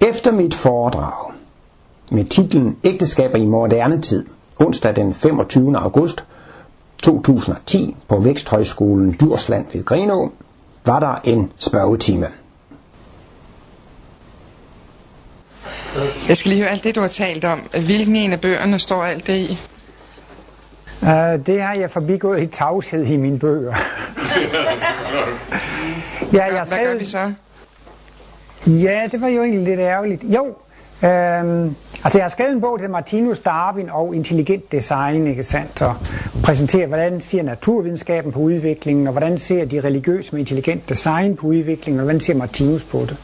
Efter mit foredrag med titlen Ægteskaber i moderne tid, onsdag den 25. august 2010 på Væksthøjskolen Djursland ved Grenå, var der en spørgetime. Jeg skal lige høre alt det, du har talt om. Hvilken en af bøgerne står alt det i? Uh, det har jeg forbigået i tavshed i mine bøger. ja, jeg Hvad gør vi så? Ja, det var jo egentlig lidt ærgerligt. Jo, øhm, altså jeg har skrevet en bog, der hedder Martinus Darwin og intelligent design, ikke sandt, og præsenterer, hvordan ser naturvidenskaben på udviklingen, og hvordan ser de religiøse med intelligent design på udviklingen, og hvordan ser Martinus på det.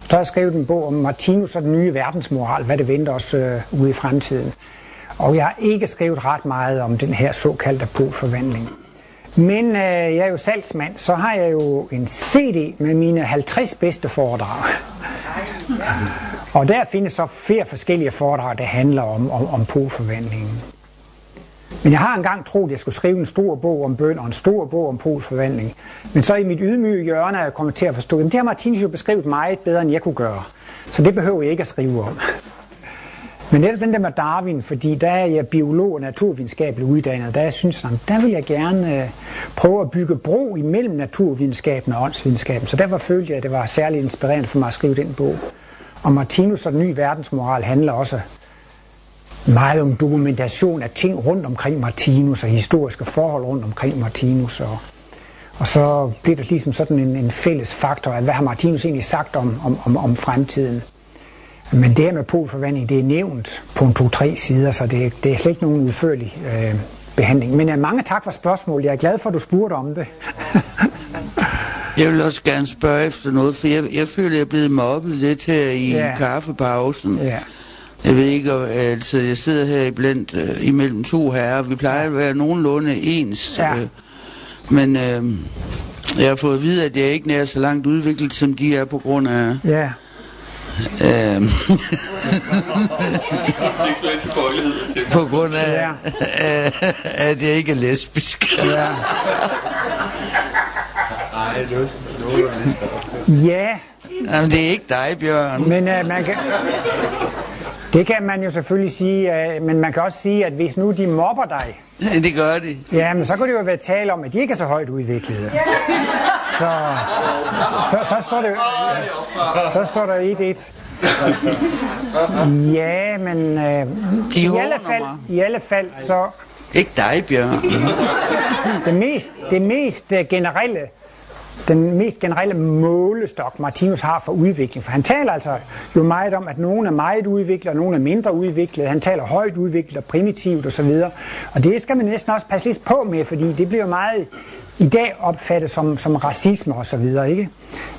Og så har jeg skrevet en bog om Martinus og den nye verdensmoral, hvad det venter os øh, ude i fremtiden. Og jeg har ikke skrevet ret meget om den her såkaldte polforvandling. Men øh, jeg er jo salgsmand, så har jeg jo en CD med mine 50 bedste foredrag. Og der findes så flere forskellige foredrag, der handler om, om, om polforvandlingen. Men jeg har engang troet, at jeg skulle skrive en stor bog om bøn og en stor bog om polforvandling. Men så i mit ydmyge hjørne er jeg kommet til at forstå, at det har Martinus jo beskrevet meget bedre, end jeg kunne gøre. Så det behøver jeg ikke at skrive om. Men netop den der med Darwin, fordi der er jeg biolog og naturvidenskabelig uddannet, der jeg synes jeg, der vil jeg gerne øh, prøve at bygge bro imellem naturvidenskaben og åndsvidenskaben. Så derfor følte jeg, at det var særligt inspirerende for mig at skrive den bog. Og Martinus og den nye verdensmoral handler også meget om dokumentation af ting rundt omkring Martinus og historiske forhold rundt omkring Martinus. Og, og så bliver der ligesom sådan en, en fælles faktor, af, hvad har Martinus egentlig sagt om, om, om, om fremtiden. Men det her med polforvandling, det er nævnt på en to-tre sider, så det, det er slet ikke nogen udførlig øh, behandling. Men uh, mange tak for spørgsmålet. Jeg er glad for, at du spurgte om det. jeg vil også gerne spørge efter noget, for jeg, jeg føler, jeg er blevet mobbet lidt her i ja. kaffepausen. Ja. Jeg ved ikke, altså jeg sidder her iblandt uh, imellem to herrer. Vi plejer at være nogenlunde ens. Ja. Uh, men uh, jeg har fået at vide, at jeg ikke er så langt udviklet, som de er på grund af... Ja Øhm. på grund af, ja. at jeg ikke er lesbisk. Ja. ja. Jamen, det er ikke dig, Bjørn. Men uh, man kan... Det kan man jo selvfølgelig sige, uh, men man kan også sige, at hvis nu de mobber dig... Det gør de. Ja, men så kunne det jo være tale om, at de ikke er så højt udviklede. Så, så, så, står det, så står der 1-1. Ja, men øh, i, alle fald, i alle fald så... Ikke dig, Bjørn. det mest, det mest øh, generelle den mest generelle målestok, Martinus har for udvikling. For han taler altså jo meget om, at nogen er meget udviklet, og nogen er mindre udviklet. Han taler højt udviklet og primitivt osv. Og, og det skal man næsten også passe lidt på med, fordi det bliver meget i dag opfattet som, som racisme og så videre, ikke?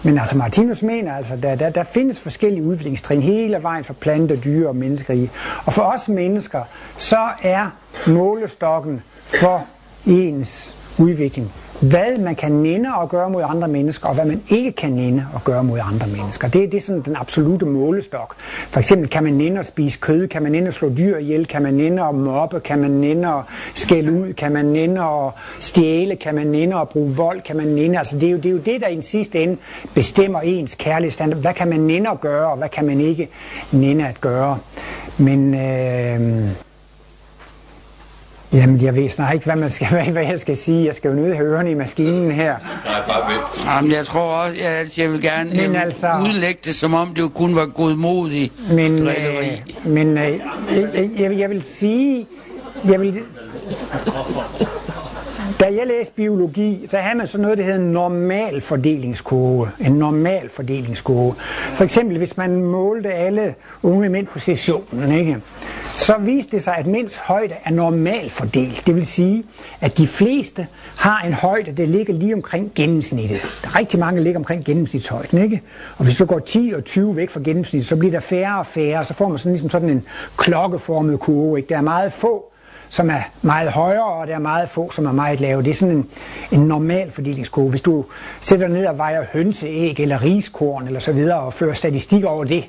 Men altså Martinus mener altså, der, der, der findes forskellige udviklingstrin hele vejen for planter, dyr og menneskerige. Og for os mennesker, så er målestokken for ens udvikling hvad man kan nænde og gøre mod andre mennesker, og hvad man ikke kan nænde og gøre mod andre mennesker. Det, det er sådan den absolute målestok. For eksempel kan man nænde at spise kød, kan man nænde at slå dyr ihjel, kan man nænde at mobbe, kan man nænde at skælde ud, kan man nænde at stjæle, kan man nænde at bruge vold, kan man nænde, altså det er jo det, er jo det der i en sidste ende bestemmer ens kærlighedsstand. Hvad kan man nænde at gøre, og hvad kan man ikke nænde at gøre. Men øh, Jamen, jeg ved snart ikke, hvad, man skal, hvad jeg skal sige. Jeg skal jo nødt høre i maskinen her. Nej, bare vent. Jamen, jeg tror også, jeg, jeg vil gerne men jeg altså, udlægge det, som om det kun var godmodig men, drilleri. Øh, men øh, jeg, jeg, jeg vil sige... Jeg vil, da jeg læste biologi, så havde man sådan noget, der hedder en normal fordelingskurve. En normal fordelingskurve. For eksempel, hvis man målte alle unge mænd på sessionen, ikke? Så viste det sig, at mænds højde er normalt fordelt. Det vil sige, at de fleste har en højde, der ligger lige omkring gennemsnittet. Der er rigtig mange, der ligger omkring gennemsnitshøjden, ikke? Og hvis du går 10 og 20 væk fra gennemsnittet, så bliver der færre og færre, så får man sådan, ligesom sådan en klokkeformet kurve, ikke? Der er meget få, som er meget højere, og der er meget få, som er meget lave. Det er sådan en, en normal fordelingskurve. Hvis du sætter ned og vejer hønseæg eller riskorn eller så videre og fører statistik over det,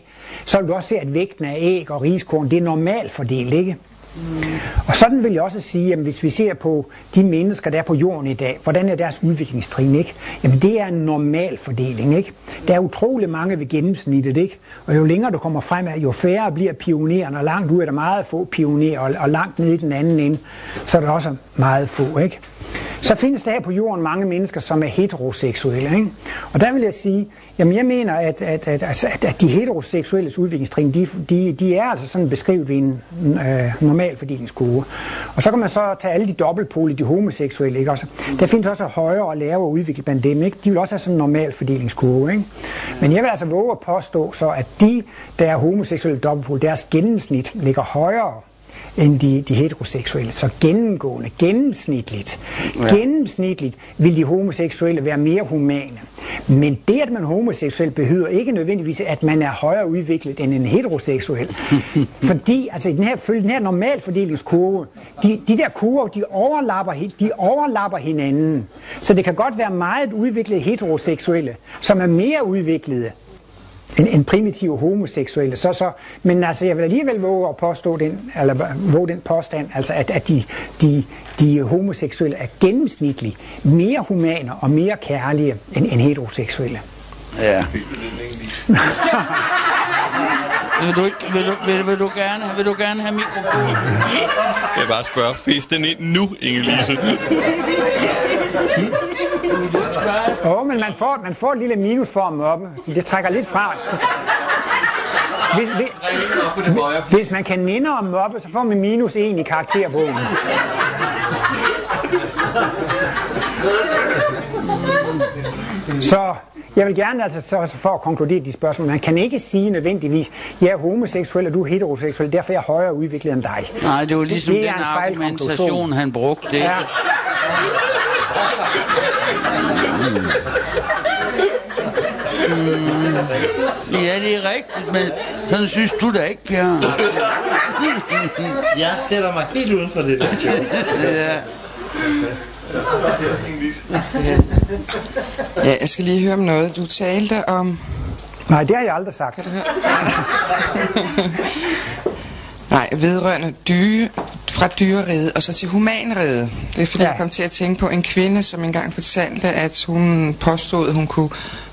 så vil du også se, at vægten af æg og riskorn, det er normalt fordelt, ikke? Mm. Og sådan vil jeg også sige, at hvis vi ser på de mennesker, der er på jorden i dag, hvordan er deres udviklingstrin, ikke? Jamen det er en normal fordeling, ikke? Der er utrolig mange ved gennemsnittet, ikke? Og jo længere du kommer frem, jo færre bliver pionererne, og langt ud er der meget få pionerer, og, og langt nede i den anden ende, så er der også meget få, ikke? Så findes der her på jorden mange mennesker, som er heteroseksuelle. Ikke? Og der vil jeg sige, jamen jeg mener, at, at, at, altså, at, at de heteroseksuelles udviklingstrin, de, de, de er altså sådan beskrevet i en øh, normal fordelingskurve. Og så kan man så tage alle de dobbeltpolige, de homoseksuelle, ikke? Også, der findes også højere og lavere udviklet blandt dem, ikke? De vil også have sådan en normal fordelingskurve, ikke? Men jeg vil altså våge at påstå så, at de, der er homoseksuelle dobbeltpolige, deres gennemsnit ligger højere end de, de heteroseksuelle. Så gennemgående, gennemsnitligt, ja. gennemsnitligt vil de homoseksuelle være mere humane. Men det, at man er homoseksuel, behøver ikke nødvendigvis, at man er højere udviklet end en heteroseksuel. Fordi, altså i den her, den her normalfordelingskurve, de, de der kurver, de overlapper, de overlapper hinanden. Så det kan godt være meget udviklede heteroseksuelle, som er mere udviklede en, en primitiv homoseksuelle. Så, så, men altså, jeg vil alligevel våge at påstå den, eller våge den påstand, altså at, at de, de, de homoseksuelle er gennemsnitligt mere humane og mere kærlige end, end heteroseksuelle. Ja. vil, du ikke, vil, du, vil, vil, du gerne, vil du gerne have mikrofon? Jeg vil bare spørge, fisk den ind nu, Inge-Lise. Åh, oh, men man får, man får et lille minus for at mobbe, så det trækker lidt fra. Hvis, hvis, hvis man kan nænde om mobbe, så får man minus 1 i karakterbogen. Så jeg vil gerne altså så, for at konkludere de spørgsmål, man kan ikke sige nødvendigvis, jeg er homoseksuel, og du er heteroseksuel, derfor er jeg højere udviklet end dig. Nej, det var ligesom det, det den argumentation, han brugte. Ja. Mm. Ja, det er rigtigt, men sådan synes du da ikke, Bjørn. Jeg sætter mig helt uden for det der show. Ja. Ja, jeg skal lige høre om noget. Du talte om... Nej, det har jeg aldrig sagt. Kan du høre? Nej, vedrørende dyre, fra dyreriget og så til humanriget. Det er fordi, ja. jeg kom til at tænke på en kvinde, som engang fortalte, at hun påstod, at hun kunne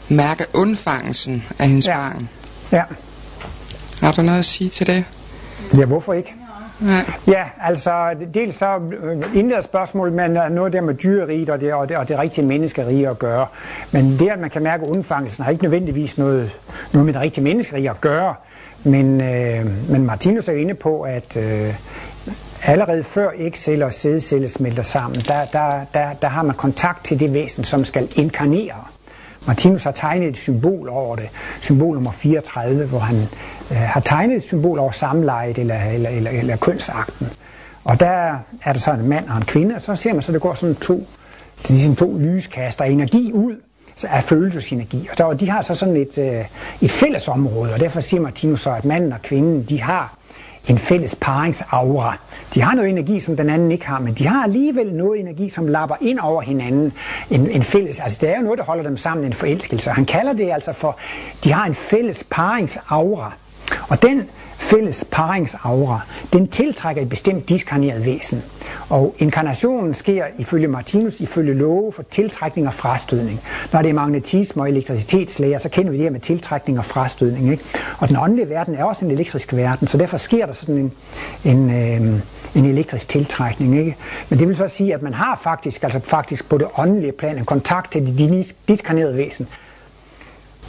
mærke undfangelsen af hendes ja. barn. Ja. Har du noget at sige til det? Ja, hvorfor ikke? Ja. ja, altså dels så øh, indleder spørgsmål, men noget der med dyreriget og det, og det, og det rigtige menneskerige at gøre. Men det, at man kan mærke undfangelsen, har ikke nødvendigvis noget, noget med det rigtige menneskerige at gøre. Men, øh, men Martinus er inde på, at øh, allerede før ægceller og sædceller smelter sammen, der, der, der, der har man kontakt til det væsen, som skal inkarnere. Martinus har tegnet et symbol over det, symbol nummer 34, hvor han øh, har tegnet et symbol over samlejet eller, eller, eller, eller kønsakten. Og der er der så en mand og en kvinde, og så ser man så, det går sådan to, det er ligesom to lyskaster energi ud af følelsesenergi. Og der, de har så sådan et, øh, et fælles område, og derfor siger Martinus så, at manden og kvinden, de har en fælles paringsaura. De har noget energi, som den anden ikke har, men de har alligevel noget energi, som lapper ind over hinanden. En, en fælles, altså det er jo noget, der holder dem sammen, en forelskelse. Han kalder det altså for, de har en fælles paringsaura. Og den fælles paringsaura, den tiltrækker et bestemt diskarneret væsen. Og inkarnationen sker ifølge Martinus, ifølge love for tiltrækning og frastødning. Når det er magnetisme og elektricitetslæger, så kender vi det her med tiltrækning og frastødning. Ikke? Og den åndelige verden er også en elektrisk verden, så derfor sker der sådan en, en, øh, en elektrisk tiltrækning. Ikke? Men det vil så sige, at man har faktisk, altså faktisk på det åndelige plan, en kontakt til det diskarnerede væsen.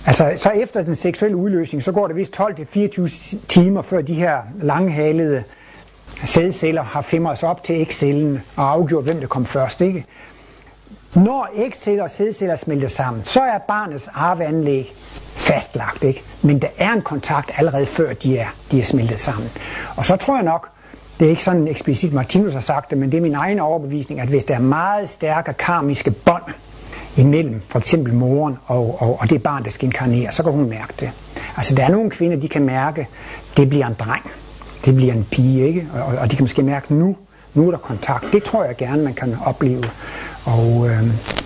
Altså, så efter den seksuelle udløsning, så går det vist 12-24 timer, før de her langhalede sædceller har femret sig op til ægcellen og afgjort, hvem der kom først. Ikke? Når ægceller og sædceller smelter sammen, så er barnets arveanlæg fastlagt. Ikke? Men der er en kontakt allerede før de er, de er smeltet sammen. Og så tror jeg nok, det er ikke sådan eksplicit Martinus har sagt det, men det er min egen overbevisning, at hvis der er meget stærke karmiske bånd, imellem for eksempel moren og, og, og det barn, der skal inkarnere, så kan hun mærke det. Altså der er nogle kvinder, de kan mærke, det bliver en dreng, det bliver en pige, ikke? Og, og de kan måske mærke, nu, nu er der kontakt. Det tror jeg gerne, man kan opleve. Og øh,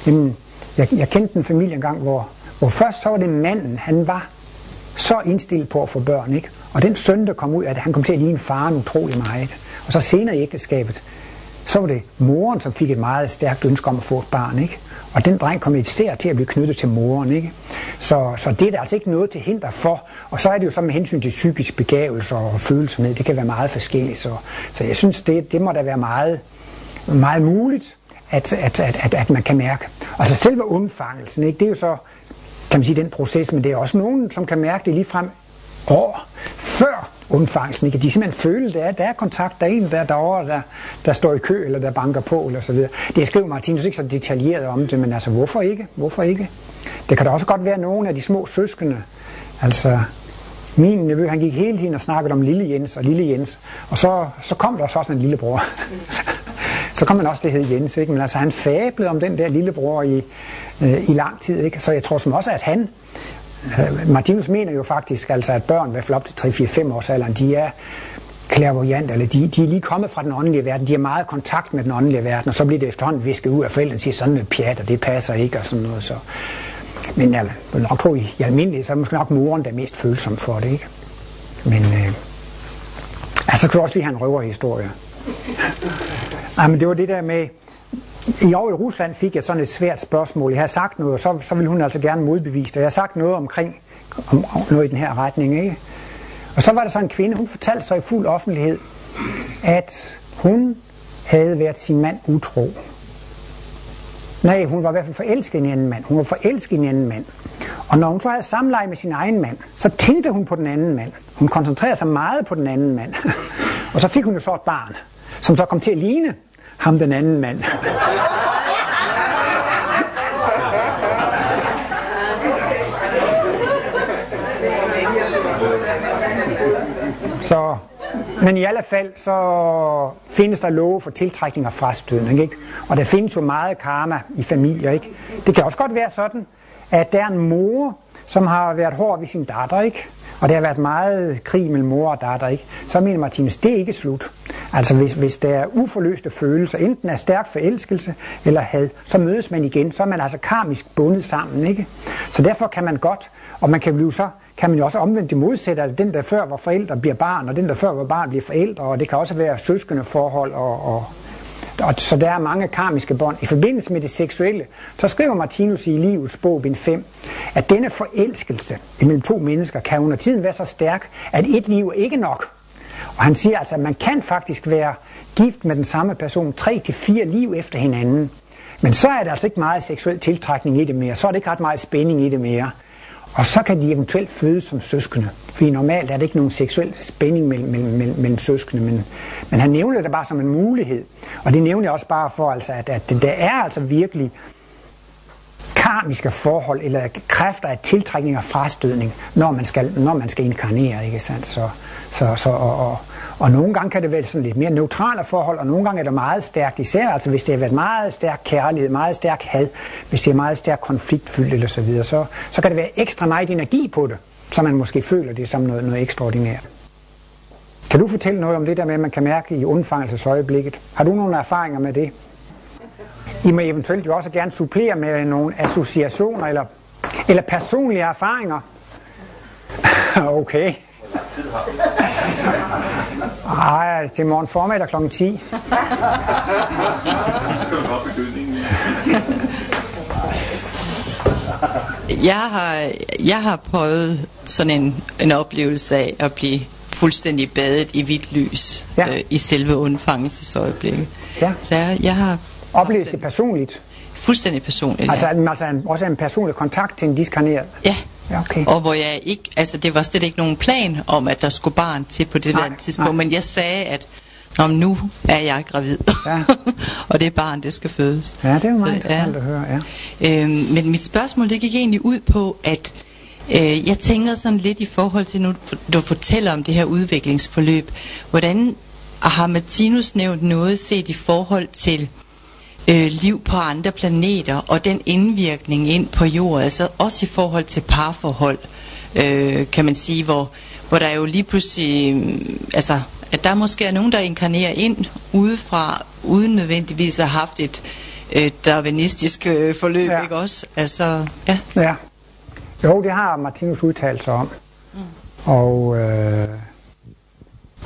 jamen, jeg, jeg kendte en familie engang, hvor, hvor først så var det manden, han var så indstillet på at få børn, ikke? Og den søn, der kom ud af det, han kom til at ligne faren utrolig meget. Og så senere i ægteskabet, så var det moren, som fik et meget stærkt ønske om at få et barn, ikke? Og den dreng kom især til at blive knyttet til moren, ikke? Så, så det er der altså ikke noget til hinder for. Og så er det jo så med hensyn til psykisk begavelse og følsomhed, det kan være meget forskelligt. Så, så jeg synes, det, det må da være meget, meget muligt, at, at, at, at, at man kan mærke. Altså selve undfangelsen, ikke? det er jo så, kan man sige, den proces, men det er også nogen, som kan mærke det lige frem år før undfangelsen. Ikke? De simpelthen føle, at der er, der er kontakt, der er en der derovre, der, der står i kø, eller der banker på, eller så videre. Det skriver Martinus ikke så detaljeret om det, men altså, hvorfor ikke? Hvorfor ikke? Det kan da også godt være nogle af de små søskende, altså min nevø, han gik hele tiden og snakkede om lille Jens og lille Jens, og så, så kom der så også en lillebror. så kom man også det hed Jens, ikke? men altså han fablede om den der lillebror i, øh, i lang tid, ikke? så jeg tror som også, at han Øh, Martinus mener jo faktisk, altså, at børn, i hvert fald op til 3-4-5 års alderen, de er klærvoyant, eller de, de er lige kommet fra den åndelige verden, de har meget kontakt med den åndelige verden, og så bliver det efterhånden visket ud af forældrene og siger sådan noget pjat, og det passer ikke, og sådan noget. Så. Men jeg vil nok tro, i almindelighed, så er måske nok moren, der er mest følsom for det, ikke? Men øh, altså, kan du også lige have en røverhistorie. Nej, men det var det der med, i år i Rusland fik jeg sådan et svært spørgsmål. Jeg har sagt noget, og så, så vil hun altså gerne modbevise det. Jeg har sagt noget omkring om, om noget i den her retning. Ikke? Og så var der så en kvinde, hun fortalte så i fuld offentlighed, at hun havde været sin mand utro. Nej, hun var i hvert fald forelsket i en anden mand. Hun var forelsket i en anden mand. Og når hun så havde samleje med sin egen mand, så tænkte hun på den anden mand. Hun koncentrerede sig meget på den anden mand. og så fik hun jo så et barn, som så kom til at ligne ham den anden mand. Så, men i alle fald, så findes der love for tiltrækning og frastødning, ikke? Og der findes jo meget karma i familier, ikke? Det kan også godt være sådan, at der er en mor, som har været hård ved sin datter, ikke? Og det har været meget krig mellem mor og datter, ikke? Så mener Martinus, det er ikke slut. Altså hvis, hvis der er uforløste følelser, enten er stærk forelskelse eller had, så mødes man igen, så er man altså karmisk bundet sammen, ikke? Så derfor kan man godt, og man kan blive så, kan man jo også omvendt det modsatte, at den der før var forældre bliver barn, og den der før var barn bliver forældre, og det kan også være søskende forhold og, og og så der er mange karmiske bånd. I forbindelse med det seksuelle, så skriver Martinus i livets bog, bind 5, at denne forelskelse mellem to mennesker kan under tiden være så stærk, at et liv er ikke nok. Og han siger altså, at man kan faktisk være gift med den samme person tre til fire liv efter hinanden. Men så er der altså ikke meget seksuel tiltrækning i det mere. Så er det ikke ret meget spænding i det mere. Og så kan de eventuelt fødes som søskende. Fordi normalt er det ikke nogen seksuel spænding mellem, mellem, mellem, mellem søskende, men, men han nævner det bare som en mulighed. Og det nævner jeg også bare for, altså, at, at der er altså virkelig karmiske forhold eller kræfter af tiltrækning og frastødning, når man skal, når man skal inkarnere, ikke sandt? Så, så, så, og, og, og nogle gange kan det være sådan lidt mere neutrale forhold, og nogle gange er det meget stærkt, især altså hvis det har været meget stærk kærlighed, meget stærk had, hvis det er meget stærk konfliktfyldt eller så videre, så, så kan det være ekstra meget energi på det, så man måske føler det som noget, noget ekstraordinært. Kan du fortælle noget om det der med, at man kan mærke i undfangelsesøjeblikket? Har du nogle erfaringer med det? I må eventuelt jo også gerne supplere med nogle associationer eller, eller personlige erfaringer. okay. Ej, til morgen formiddag kl. 10. jeg har, jeg har prøvet sådan en, en oplevelse af at blive fuldstændig badet i hvidt lys ja. øh, i selve undfangelsesøjeblikket. Ja. Så jeg, jeg har Opleves det personligt? Fuldstændig personligt, Altså, ja. altså en, også en personlig kontakt til en diskarneret? Ja. Okay. Og hvor jeg ikke, altså det var slet ikke nogen plan om, at der skulle barn til på det nej, der tidspunkt, nej. men jeg sagde, at om nu er jeg gravid, ja. og det er barn, det skal fødes. Ja, det er jo meget interessant ja. at høre, ja. Øhm, men mit spørgsmål, det gik egentlig ud på, at øh, jeg tænker sådan lidt i forhold til, nu du fortæller om det her udviklingsforløb, hvordan har Martinus nævnt noget set i forhold til øh, liv på andre planeter og den indvirkning ind på jorden, altså også i forhold til parforhold, øh, kan man sige, hvor, hvor der jo lige pludselig, øh, altså at der måske er nogen, der inkarnerer ind udefra, uden nødvendigvis at have haft et øh, darwinistisk øh, forløb, ja. ikke også? Altså, ja. ja. Jo, det har Martinus udtalt sig om. Mm. Og øh,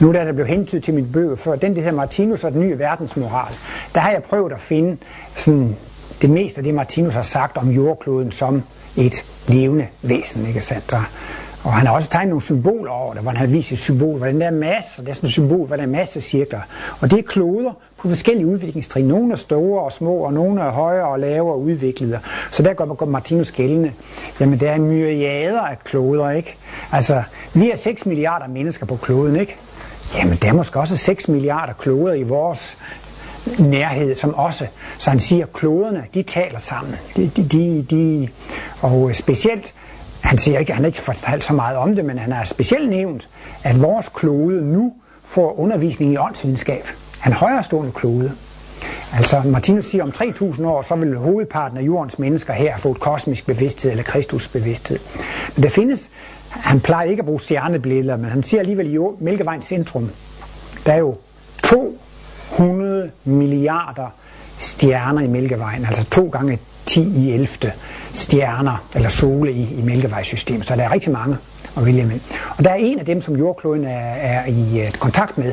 nu da der blev hentydet til min bøger før, den der hedder Martinus og den nye verdensmoral, der har jeg prøvet at finde sådan det meste af det, Martinus har sagt om jordkloden som et levende væsen, ikke sandt? Og, og han har også tegnet nogle symboler over det, hvor han har vist et symbol, hvor den der masse, det er sådan et symbol, hvor der er masse cirkler. Og det er kloder på forskellige udviklingstrin. Nogle er store og små, og nogle er højere og lavere udviklede. Så der går Martinus gældende. Jamen, der er myriader af kloder, ikke? Altså, vi er 6 milliarder mennesker på kloden, ikke? Jamen, der er måske også 6 milliarder kloder i vores nærhed, som også, så han siger, kloderne, de taler sammen. De, de, de, de, og specielt, han siger ikke, han har ikke fortalt så meget om det, men han har specielt nævnt, at vores klode nu får undervisning i åndsvidenskab. Han højrestående klode. Altså Martinus siger, om 3.000 år, så vil hovedparten af jordens mennesker her få et kosmisk bevidsthed eller Kristus bevidsthed. Men der findes, han plejer ikke at bruge stjernebilleder, men han siger alligevel i Mælkevejens centrum, der er jo 200 milliarder stjerner i Mælkevejen, altså to gange 10 i 11 stjerner eller sole i, i Mælkevejssystemet, så der er rigtig mange at vælge med. Og der er en af dem, som jordkloden er, er i øh, kontakt med,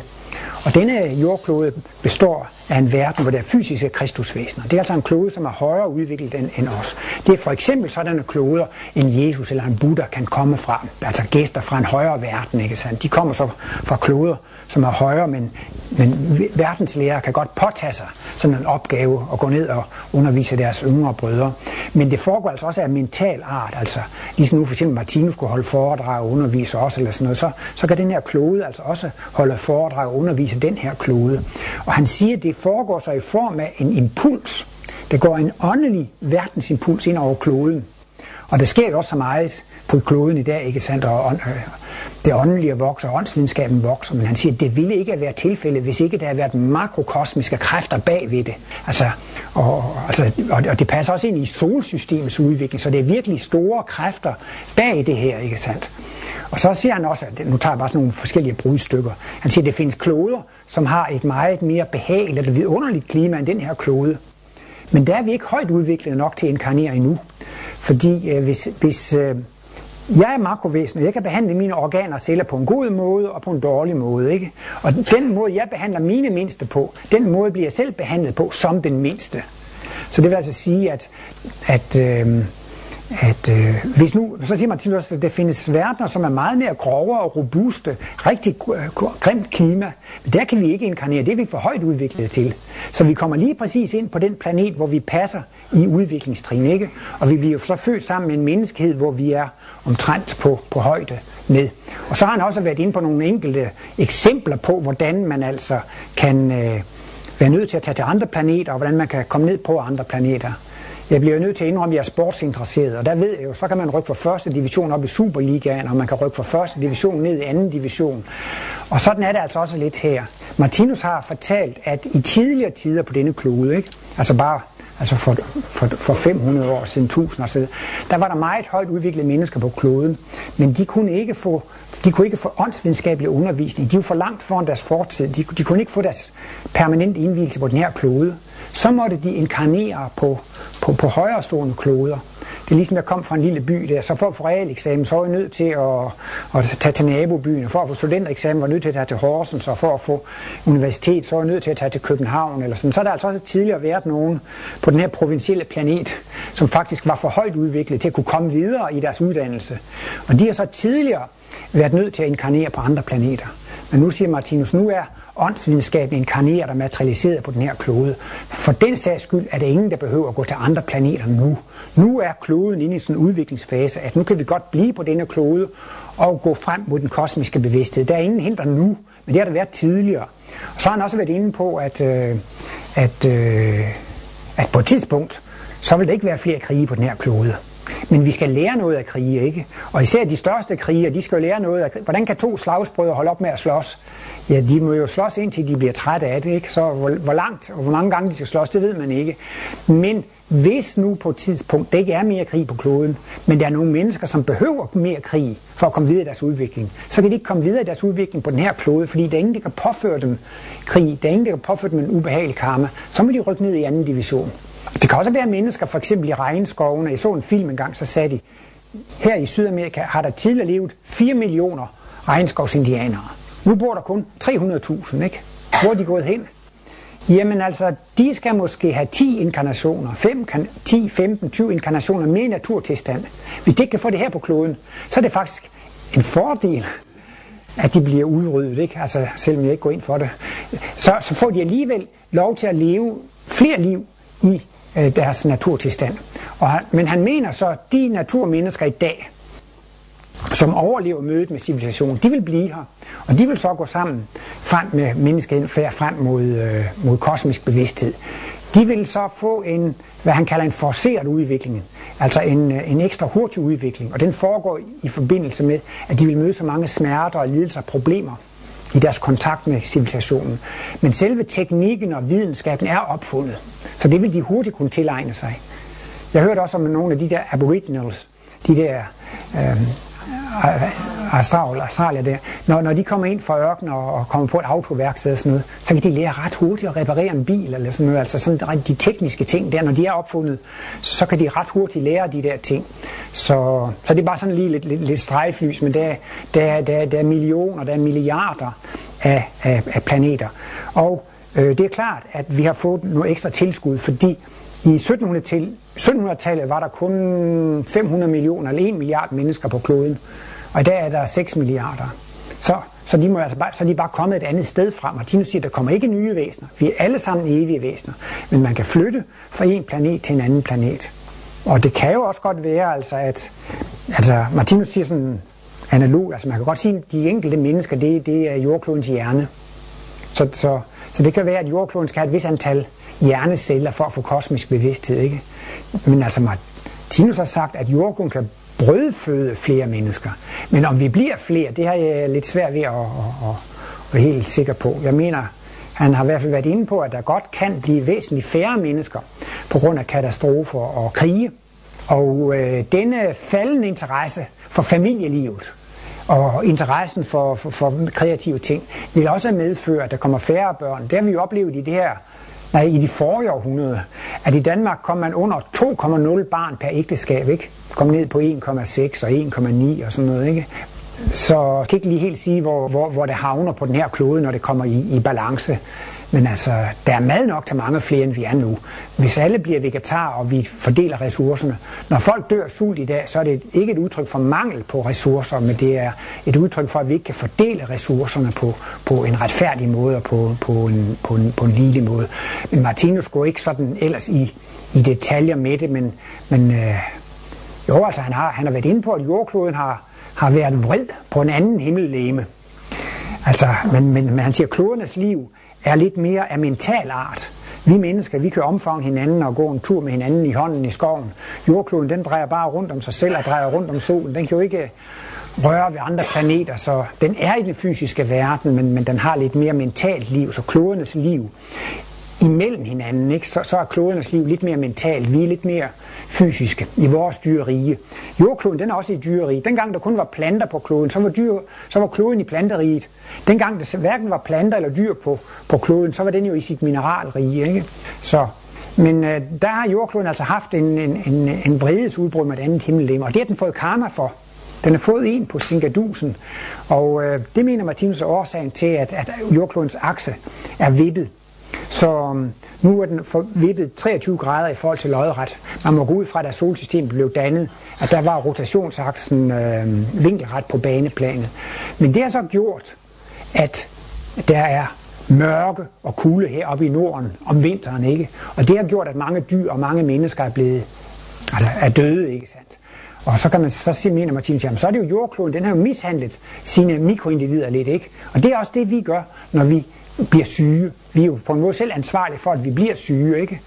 og denne jordklode består af en verden, hvor der er fysiske kristusvæsener. Det er altså en klode, som er højere udviklet end, end os. Det er for eksempel sådanne kloder, en Jesus eller en Buddha kan komme fra. Altså gæster fra en højere verden, ikke sandt? De kommer så fra kloder, som er højere, men, men verdenslærer kan godt påtage sig sådan en opgave at gå ned og undervise deres yngre brødre. Men det foregår altså også af mental art, altså ligesom nu for eksempel Martinus skulle holde foredrag og undervise også, eller sådan noget, så, så kan den her klode altså også holde foredrag og undervise Altså den her klode. Og han siger, at det foregår så i form af en impuls. Der går en åndelig verdensimpuls ind over kloden. Og der sker jo også så meget på kloden i dag, ikke sandt? Og, og, øh, det åndelige vokser, og åndsvidenskaben vokser, men han siger, at det ville ikke have været tilfældet, hvis ikke der havde været makrokosmiske kræfter bag ved det. Altså, og, altså, og, det passer også ind i solsystemets udvikling, så det er virkelig store kræfter bag det her, ikke sandt? Og så siger han også, at nu tager jeg bare sådan nogle forskellige brudstykker, han siger, at det findes kloder, som har et meget mere behageligt eller vidunderligt klima end den her klode. Men der er vi ikke højt udviklet nok til at inkarnere endnu. Fordi øh, hvis, hvis øh, jeg er makrovæsen, og jeg kan behandle mine organer og celler på en god måde og på en dårlig måde. Ikke? Og den måde, jeg behandler mine mindste på, den måde bliver jeg selv behandlet på som den mindste. Så det vil altså sige, at, at øh, at øh, hvis nu, så siger man til os, at der findes verdener, som er meget mere grovere og robuste, rigtig grimt klima, men der kan vi ikke inkarnere, det er vi for højt udviklet til. Så vi kommer lige præcis ind på den planet, hvor vi passer i udviklingstrin, ikke? Og vi bliver så født sammen med en menneskehed, hvor vi er omtrent på, på højde med. Og så har han også været inde på nogle enkelte eksempler på, hvordan man altså kan øh, være nødt til at tage til andre planeter, og hvordan man kan komme ned på andre planeter. Jeg bliver nødt til at indrømme, at jeg er sportsinteresseret, og der ved jeg jo, så kan man rykke fra første division op i Superligaen, og man kan rykke fra første division ned i anden division. Og sådan er det altså også lidt her. Martinus har fortalt, at i tidligere tider på denne klode, ikke? altså bare altså for, for, for 500 år siden, 1000 år siden, der var der meget højt udviklede mennesker på kloden, men de kunne ikke få de kunne ikke få åndsvidenskabelig undervisning. De var for langt foran deres fortid. De, de kunne ikke få deres permanent indvielse på den her klode. Så måtte de inkarnere på, på, på højere stående kloder. Det er ligesom, jeg kom fra en lille by der, så for at få realeksamen, så var jeg nødt til at, at tage til nabobyen, og for at få studentereksamen, var jeg nødt til at tage til Horsens, og for at få universitet, så var jeg nødt til at tage til København, eller sådan. Så er der altså også tidligere været nogen på den her provincielle planet, som faktisk var for højt udviklet til at kunne komme videre i deres uddannelse. Og de har så tidligere været nødt til at inkarnere på andre planeter. Men nu siger Martinus, nu er åndsvidenskaben inkarneret og materialiseret på den her klode. For den sags skyld er det ingen, der behøver at gå til andre planeter nu. Nu er kloden inde i sådan en udviklingsfase, at nu kan vi godt blive på denne klode og gå frem mod den kosmiske bevidsthed. Der er ingen hinder nu, men det har der været tidligere. Og så har han også været inde på, at, øh, at, øh, at på et tidspunkt, så vil der ikke være flere krige på den her klode. Men vi skal lære noget af krige, ikke? Og især de største krige, de skal jo lære noget af Hvordan kan to slagsbrødre holde op med at slås? Ja, de må jo slås indtil de bliver trætte af det, ikke? Så hvor, hvor langt og hvor mange gange de skal slås, det ved man ikke. Men hvis nu på et tidspunkt det ikke er mere krig på kloden, men der er nogle mennesker, som behøver mere krig for at komme videre i deres udvikling, så kan de ikke komme videre i deres udvikling på den her klode, fordi der er ingen, der kan påføre dem krig, der er ingen, der kan påføre dem en ubehagelig karma, så må de rykke ned i anden division. Det kan også være mennesker, for eksempel i regnskovene. Jeg så en film engang, så sagde de, her i Sydamerika har der tidligere levet 4 millioner regnskovsindianere. Nu bor der kun 300.000, ikke? Hvor er de gået hen? Jamen altså, de skal måske have 10 inkarnationer, 5, 10, 15, 20 inkarnationer mere i naturtilstand. Hvis de ikke kan få det her på kloden, så er det faktisk en fordel, at de bliver udryddet, ikke? Altså, selvom jeg ikke går ind for det. Så, så får de alligevel lov til at leve flere liv i øh, deres naturtilstand. Og han, men han mener så, at de naturmennesker i dag, som overlever mødet med civilisationen, de vil blive her. Og de vil så gå sammen frem med menneskeheden frem mod, øh, mod kosmisk bevidsthed. De vil så få en, hvad han kalder en forceret udvikling, altså en, øh, en ekstra hurtig udvikling, og den foregår i forbindelse med, at de vil møde så mange smerter og lidelser og problemer i deres kontakt med civilisationen. Men selve teknikken og videnskaben er opfundet, så det vil de hurtigt kunne tilegne sig. Jeg hørte også om nogle af de der aboriginals, de der øh, Astral, Australia der, når, når de kommer ind fra ørkenen og, og kommer på et autoværksted og sådan noget, så kan de lære ret hurtigt at reparere en bil eller sådan noget. Altså sådan de tekniske ting der, når de er opfundet, så, så kan de ret hurtigt lære de der ting. Så, så det er bare sådan lige lidt, lidt, lidt strejflys, men der, der, der, der er millioner, der er milliarder af, af, af planeter. Og øh, det er klart, at vi har fået noget ekstra tilskud, fordi i 1700-tallet var der kun 500 millioner eller 1 milliard mennesker på kloden, og i dag er der 6 milliarder. Så, så, de må altså bare, så er de bare kommet et andet sted fra. Martinus siger, at der kommer ikke nye væsener. Vi er alle sammen evige væsener. Men man kan flytte fra en planet til en anden planet. Og det kan jo også godt være, altså, at altså, Martinus siger sådan analog, altså man kan godt sige, at de enkelte mennesker, det, det er jordklodens hjerne. Så, så, så det kan være, at jordkloden skal have et vis antal hjerneceller for at få kosmisk bevidsthed. Ikke? Men altså Martinus har sagt, at jordkloden kan brødføde flere mennesker. Men om vi bliver flere, det har jeg lidt svært ved at, at, at, at helt sikker på. Jeg mener, han har i hvert fald været inde på, at der godt kan blive væsentligt færre mennesker på grund af katastrofer og krige. Og øh, denne faldende interesse for familielivet og interessen for, for, for kreative ting vil også medføre, at der kommer færre børn. Det har vi jo oplevet i det her nej, i de forrige århundrede, at i Danmark kom man under 2,0 barn per ægteskab, ikke? Kom ned på 1,6 og 1,9 og sådan noget, ikke? Så jeg kan ikke lige helt sige, hvor, hvor, hvor det havner på den her klode, når det kommer i, i balance. Men altså, der er mad nok til mange flere, end vi er nu. Hvis alle bliver vegetar, og vi fordeler ressourcerne. Når folk dør sult i dag, så er det ikke et udtryk for mangel på ressourcer, men det er et udtryk for, at vi ikke kan fordele ressourcerne på, på en retfærdig måde og på, på, en, på, en, på en lille måde. Men Martinus går ikke sådan ellers i, i detaljer med det, men, men øh, jo, altså han har, han har været inde på, at jordkloden har, har været vred på en anden himmellegeme. Altså, men, men, men han siger, at klodernes liv er lidt mere af mental art. Vi mennesker, vi kan omfavne hinanden og gå en tur med hinanden i hånden i skoven. Jordkloden, den drejer bare rundt om sig selv og drejer rundt om solen. Den kan jo ikke røre ved andre planeter, så den er i den fysiske verden, men, men den har lidt mere mentalt liv, så klodernes liv imellem hinanden, ikke? Så, så er klodernes liv lidt mere mentalt, vi er lidt mere fysiske i vores dyrerige. Jordkloden den er også i dyrerige. Dengang der kun var planter på kloden, så var, dyr, så var kloden i planteriget. Dengang der hverken var planter eller dyr på, på kloden, så var den jo i sit mineralrige. Ikke? Så, men øh, der har jordkloden altså haft en, en, en, en vredesudbrud med et andet himmellegeme, og det har den fået karma for. Den har fået en på Singadusen, og øh, det mener Martinus er årsagen til, at, at jordklodens akse er vippet. Så øhm, nu er den vippet 23 grader i forhold til lodret. Man må gå ud fra, da solsystemet blev dannet, at der var rotationsaksen øh, vinkelret på baneplanet. Men det har så gjort, at der er mørke og kulde heroppe i Norden om vinteren, ikke? Og det har gjort, at mange dyr og mange mennesker er blevet altså, er døde, ikke sandt? Og så kan man så sige, mener Martinus, jamen så er det jo jordkloden, den har jo mishandlet sine mikroindivider lidt, ikke? Og det er også det, vi gør, når vi bliver syge. Vi er jo på en måde selv ansvarlige for, at vi bliver syge, ikke?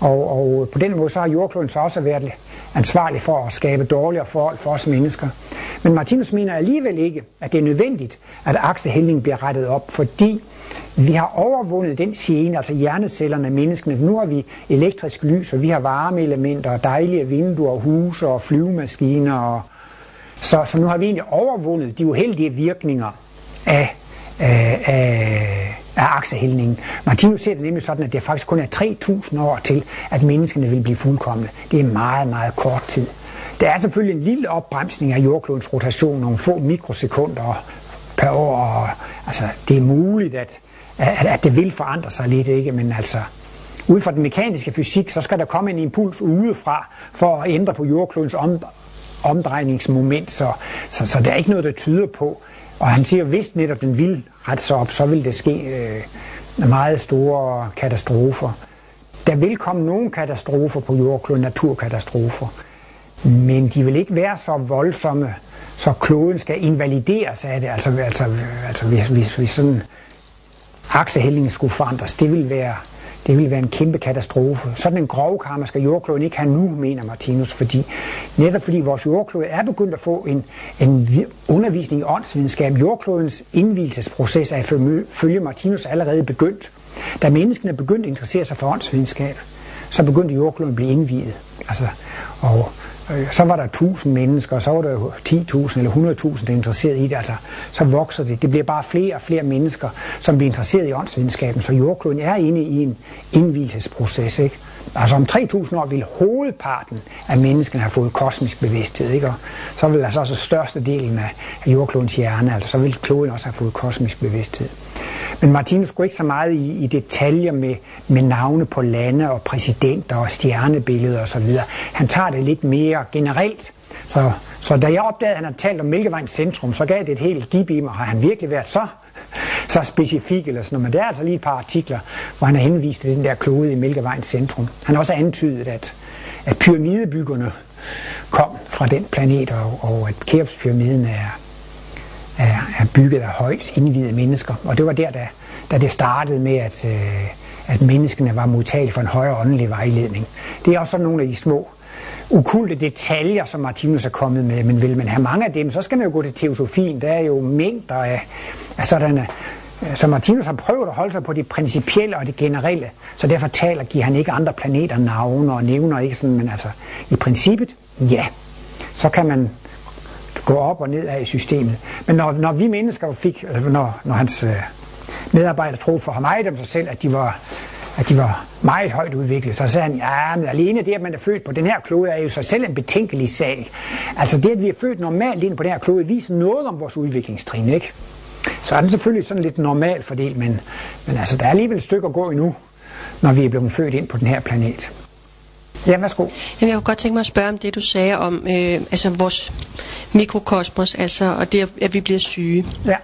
Og, og på den måde så har jordkloden så også været ansvarlig for at skabe dårligere forhold for os mennesker. Men Martinus mener alligevel ikke, at det er nødvendigt, at aksehældningen bliver rettet op, fordi vi har overvundet den gene, altså hjernecellerne af menneskene. Nu har vi elektrisk lys, og vi har varmeelementer, og dejlige vinduer, og huse og flyvemaskiner. Og så, så nu har vi egentlig overvundet de uheldige virkninger af, af, af af aksehældningen. Martinus ser det nemlig sådan, at det faktisk kun er 3.000 år til, at menneskene vil blive fuldkommende. Det er meget, meget kort tid. Der er selvfølgelig en lille opbremsning af jordklodens rotation, nogle få mikrosekunder, per år. Og, altså, det er muligt, at, at, at det vil forandre sig lidt, ikke? men altså, ud fra den mekaniske fysik, så skal der komme en impuls udefra for at ændre på jordklodens om, omdrejningsmoment, så, så, så der er ikke noget, der tyder på. Og han siger, at hvis netop den vil ret sig op, så vil det ske øh, meget store katastrofer. Der vil komme nogle katastrofer på jordkloden, naturkatastrofer, men de vil ikke være så voldsomme, så kloden skal invalideres af det. Altså, altså, altså hvis, hvis, hvis sådan aksehældningen skulle forandres, det vil være det ville være en kæmpe katastrofe. Sådan en grovkarma skal jordkloden ikke have nu, mener Martinus, fordi netop fordi vores jordklode er begyndt at få en, en undervisning i åndsvidenskab. Jordklodens indvielsesproces er ifølge Martinus allerede begyndt. Da menneskene begyndte at interessere sig for åndsvidenskab, så begyndte jordkloden at blive indviet. Altså, og Øh, så var der 1000 mennesker, og så var der 10.000 eller 100.000, der er interesseret i det. Altså, så vokser det. Det bliver bare flere og flere mennesker, som bliver interesseret i åndsvidenskaben. Så jordkloden er inde i en indvielsesproces. Ikke? Altså om 3.000 år vil hovedparten af menneskene have fået kosmisk bevidsthed. Ikke? Og så vil altså også største delen af jordklodens hjerne, altså så vil kloden også have fået kosmisk bevidsthed. Men Martinus går ikke så meget i, i detaljer med, med navne på lande og præsidenter og stjernebilleder osv. Han tager det lidt mere generelt. Så, så da jeg opdagede, at han havde talt om Mælkevejens centrum, så gav det et helt gib i mig. Har han virkelig været så så specifik eller sådan noget. Men der er altså lige et par artikler, hvor han har henvist til den der klode i Mælkevejens centrum. Han har også antydet, at, at pyramidebyggerne kom fra den planet, og, og at Keopspyramiden er, er, er bygget af højt indvidede mennesker. Og det var der, da, da det startede med, at, øh, at menneskene var modtagelige for en højere åndelig vejledning. Det er også sådan nogle af de små ukulte detaljer, som Martinus er kommet med, men vil man have mange af dem, så skal man jo gå til teosofien. Der er jo mængder af, af sådanne øh, så Martinus har prøvet at holde sig på det principielle og det generelle, så derfor taler, giver han ikke andre planeter navne og nævner ikke sådan, men altså i princippet, ja, så kan man gå op og ned af i systemet. Men når, når vi mennesker fik, når, når hans øh, medarbejdere troede for ham dem sig selv, at de var at de var meget højt udviklet. Så sagde han, ja, men alene det, at man er født på den her klode, er jo sig selv en betænkelig sag. Altså det, at vi er født normalt ind på den her klode, viser noget om vores udviklingstrin, ikke? Så er den selvfølgelig sådan lidt normal fordel, men, men altså, der er alligevel et stykke at gå endnu, når vi er blevet født ind på den her planet. Ja, værsgo. Jamen, jeg kunne godt tænke mig at spørge om det, du sagde om øh, altså vores mikrokosmos, altså, og det, at vi bliver syge. Ja.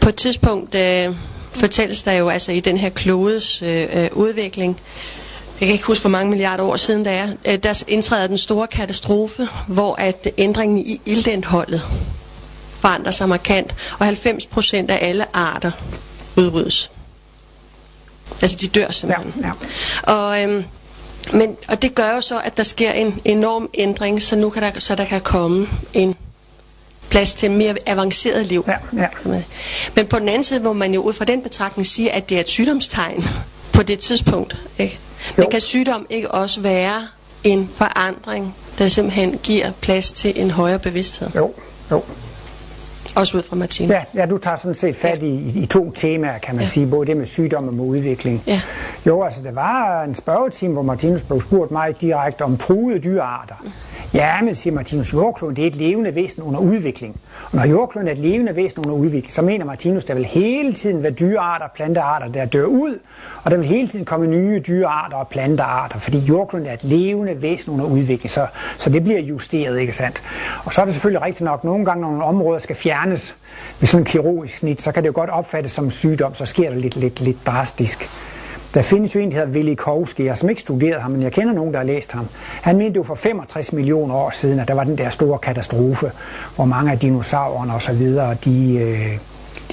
På et tidspunkt øh, fortælles der jo altså i den her klodes øh, øh, udvikling, jeg kan ikke huske, hvor mange milliarder år siden der er, øh, der indtræder den store katastrofe, hvor at ændringen i iltindholdet forandrer sig markant, og 90% af alle arter udryddes. Altså de dør simpelthen. Ja, ja. Og, øhm, men, og det gør jo så, at der sker en enorm ændring, så nu kan der, så der kan komme en plads til mere avanceret liv. Ja, ja. Men på den anden side må man jo ud fra den betragtning sige, at det er et sygdomstegn på det tidspunkt. Ikke? Men kan sygdom ikke også være en forandring, der simpelthen giver plads til en højere bevidsthed? Jo, jo. Også ud fra Martine. Ja, ja, du tager sådan set fat ja. i, i to temaer, kan man ja. sige, både det med sygdom og med udvikling. Ja. Jo, altså det var en spørgetime, hvor Martinus blev spurgt meget direkte om truede dyrearter. Mm. Ja, men siger Martinus, jordkloden det er et levende væsen under udvikling. Og når jordkloden er et levende væsen under udvikling, så mener Martinus, der vil hele tiden være dyrearter og plantearter, der dør ud, og der vil hele tiden komme nye dyrearter og plantearter, fordi jordkloden er et levende væsen under udvikling, så, så det bliver justeret, ikke sandt? Og så er det selvfølgelig rigtigt nok, nogle gange, når nogle områder skal fjernes ved sådan en kirurgisk snit, så kan det jo godt opfattes som sygdom, så sker det lidt, lidt, lidt drastisk. Der findes jo en, der hedder Willy Kowski, jeg som ikke studerede ham, men jeg kender nogen, der har læst ham. Han mente jo for 65 millioner år siden, at der var den der store katastrofe, hvor mange af dinosaurerne og så videre, de, øh,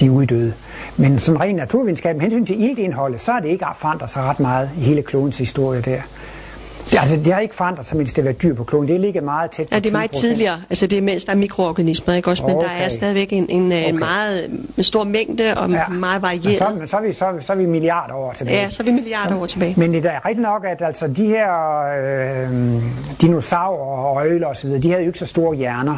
de uddøde. Men sådan rent naturvidenskab, med hensyn til iltindholdet, så er det ikke forandret sig ret meget i hele klodens historie der. Det, altså, det har ikke forandret sig, mens det har været dyr på kloden. Det ligger meget tæt på Ja, det er meget tidligere. Altså, det er mens der er mikroorganismer, ikke også? Men okay. der er stadigvæk en, en, okay. en meget en stor mængde og ja. meget varieret. Men så, men så, er vi, så, så er vi milliarder år tilbage. Ja, så er vi milliarder år tilbage. Men det er rigtigt nok, at altså, de her øh, dinosaurer og øjler osv., de havde jo ikke så store hjerner.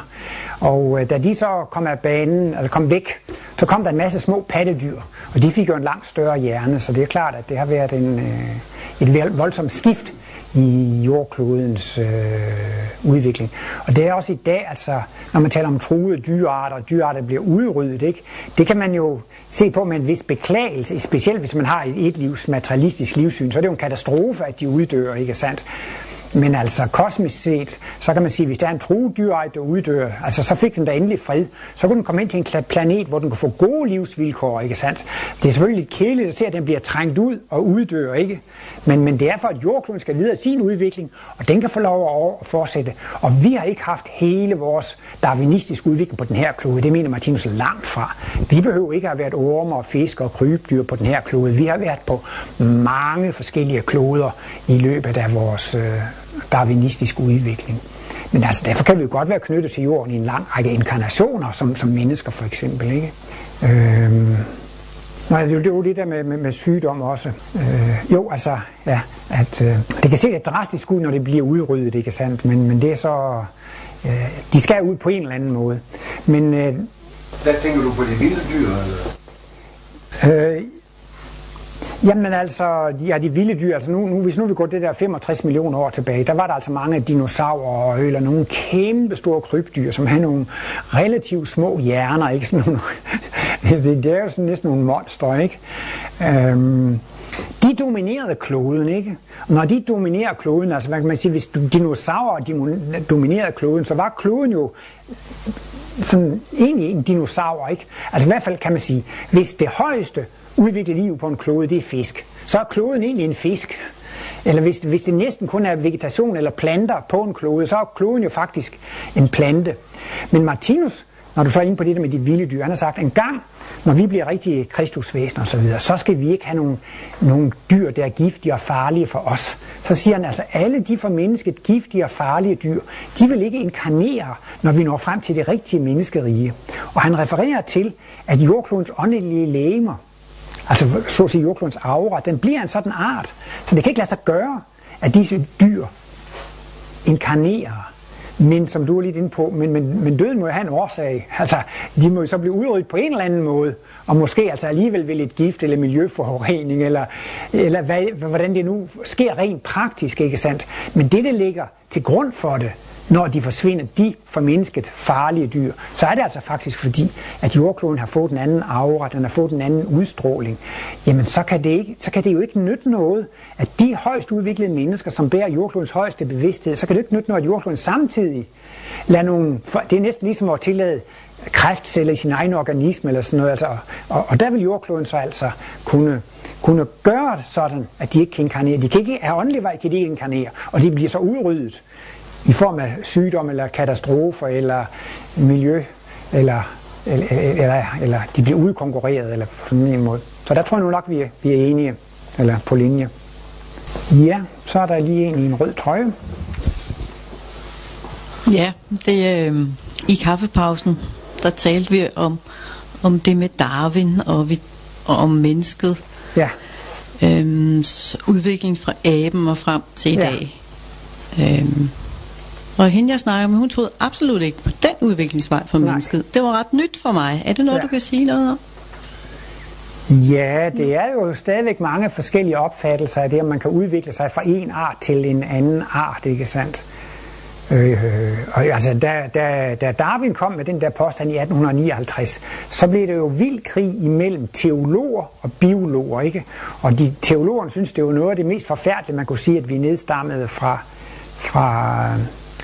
Og øh, da de så kom af banen, altså kom væk, så kom der en masse små pattedyr. Og de fik jo en langt større hjerne, så det er klart, at det har været en, øh, et voldsomt skift i jordklodens øh, udvikling. Og det er også i dag, altså, når man taler om truede dyrearter, og dyrearter bliver udryddet, ikke? det kan man jo se på med en vis beklagelse, specielt hvis man har et, et livs materialistisk livssyn, så er det jo en katastrofe, at de uddør, ikke sandt? Men altså kosmisk set, så kan man sige, at hvis der er en truet dyrart, der uddør, altså så fik den da endelig fred, så kunne den komme ind til en planet, hvor den kunne få gode livsvilkår, ikke sandt? Det er selvfølgelig lidt kedeligt at se, at den bliver trængt ud og uddør, ikke? Men, men det er for, at jordkloden skal videre sin udvikling, og den kan få lov at fortsætte. Og vi har ikke haft hele vores darwinistiske udvikling på den her klode. Det mener Martinus langt fra. Vi behøver ikke at have været orme og fisk og krybdyr på den her klode. Vi har været på mange forskellige kloder i løbet af vores øh, darwinistiske udvikling. Men altså, derfor kan vi jo godt være knyttet til jorden i en lang række inkarnationer, som, som mennesker for eksempel. Ikke? Øh... Nej, det er jo det der med, med, med sygdom også. Øh, jo, altså, ja, at øh, det kan se lidt drastisk ud, når det bliver udryddet, ikke sandt? Men, men det er så... Øh, de skal ud på en eller anden måde. Men... Øh, Hvad tænker du på de vilde dyr? Eller? Øh, Jamen altså, ja, de vilde dyr, altså nu, nu, hvis nu vi går det der 65 millioner år tilbage, der var der altså mange dinosaurer eller nogle kæmpe store krybdyr, som havde nogle relativt små hjerner, ikke sådan nogle, det, det er jo sådan næsten nogle monster, ikke? Øhm, de dominerede kloden, ikke? Og når de dominerer kloden, altså hvad kan man sige, hvis dinosaurer dominerede kloden, så var kloden jo sådan egentlig en dinosaur, ikke? Altså i hvert fald kan man sige, hvis det højeste udviklede liv på en klode, det er fisk. Så er kloden egentlig en fisk. Eller hvis, hvis det næsten kun er vegetation eller planter på en klode, så er kloden jo faktisk en plante. Men Martinus, når du så er inde på det der med de vilde dyr, han har sagt, en gang, når vi bliver rigtige kristusvæsener osv., så, videre, så skal vi ikke have nogle, nogle dyr, der er giftige og farlige for os. Så siger han altså, alle de for mennesket giftige og farlige dyr, de vil ikke inkarnere, når vi når frem til det rigtige menneskerige. Og han refererer til, at jordklodens åndelige lægemer, altså så at sige jordklodens aura, den bliver en sådan art, så det kan ikke lade sig gøre, at disse dyr inkarnerer. Men som du er lidt inde på, men, men, men døden må jo have en årsag. Altså, de må jo så blive udryddet på en eller anden måde, og måske altså alligevel ved lidt gift eller miljøforurening, eller, eller hvad, hvordan det nu sker rent praktisk, ikke sandt? Men det, der ligger til grund for det, når de forsvinder, de for mennesket farlige dyr, så er det altså faktisk fordi, at jordkloden har fået en anden aura, den har fået en anden udstråling. Jamen så kan det, ikke, så kan det jo ikke nytte noget, at de højst udviklede mennesker, som bærer jordklodens højeste bevidsthed, så kan det ikke nytte noget, at jordkloden samtidig lader nogle, det er næsten ligesom at tillade kræftceller i sin egen organisme eller sådan noget. Altså, og, og der vil jordkloden så altså kunne, kunne gøre det sådan, at de ikke kan inkarnere. De kan ikke, af åndelig vej kan de ikke inkarnere, og de bliver så udryddet i form af sygdom eller katastrofer eller miljø eller, eller, eller, eller de bliver udkonkurreret eller på en måde. Så der tror jeg nu nok, vi er, vi er enige eller på linje. Ja, så er der lige en i en rød trøje. Ja, det er øh, i kaffepausen, der talte vi om, om det med Darwin og, vi, og om mennesket. Ja. Øhm, udvikling fra aben og frem til i ja. dag. Øhm, og hende jeg snakker med, hun troede absolut ikke på den udviklingsvej for Nej. mennesket. Det var ret nyt for mig. Er det noget, ja. du kan sige noget om? Ja, det er jo stadigvæk mange forskellige opfattelser af det, om man kan udvikle sig fra en art til en anden art, ikke sandt? Øh, og altså, da, da, da Darwin kom med den der påstand i 1859, så blev det jo vild krig imellem teologer og biologer, ikke? Og de teologerne synes, det var noget af det mest forfærdelige, man kunne sige, at vi nedstammede fra, fra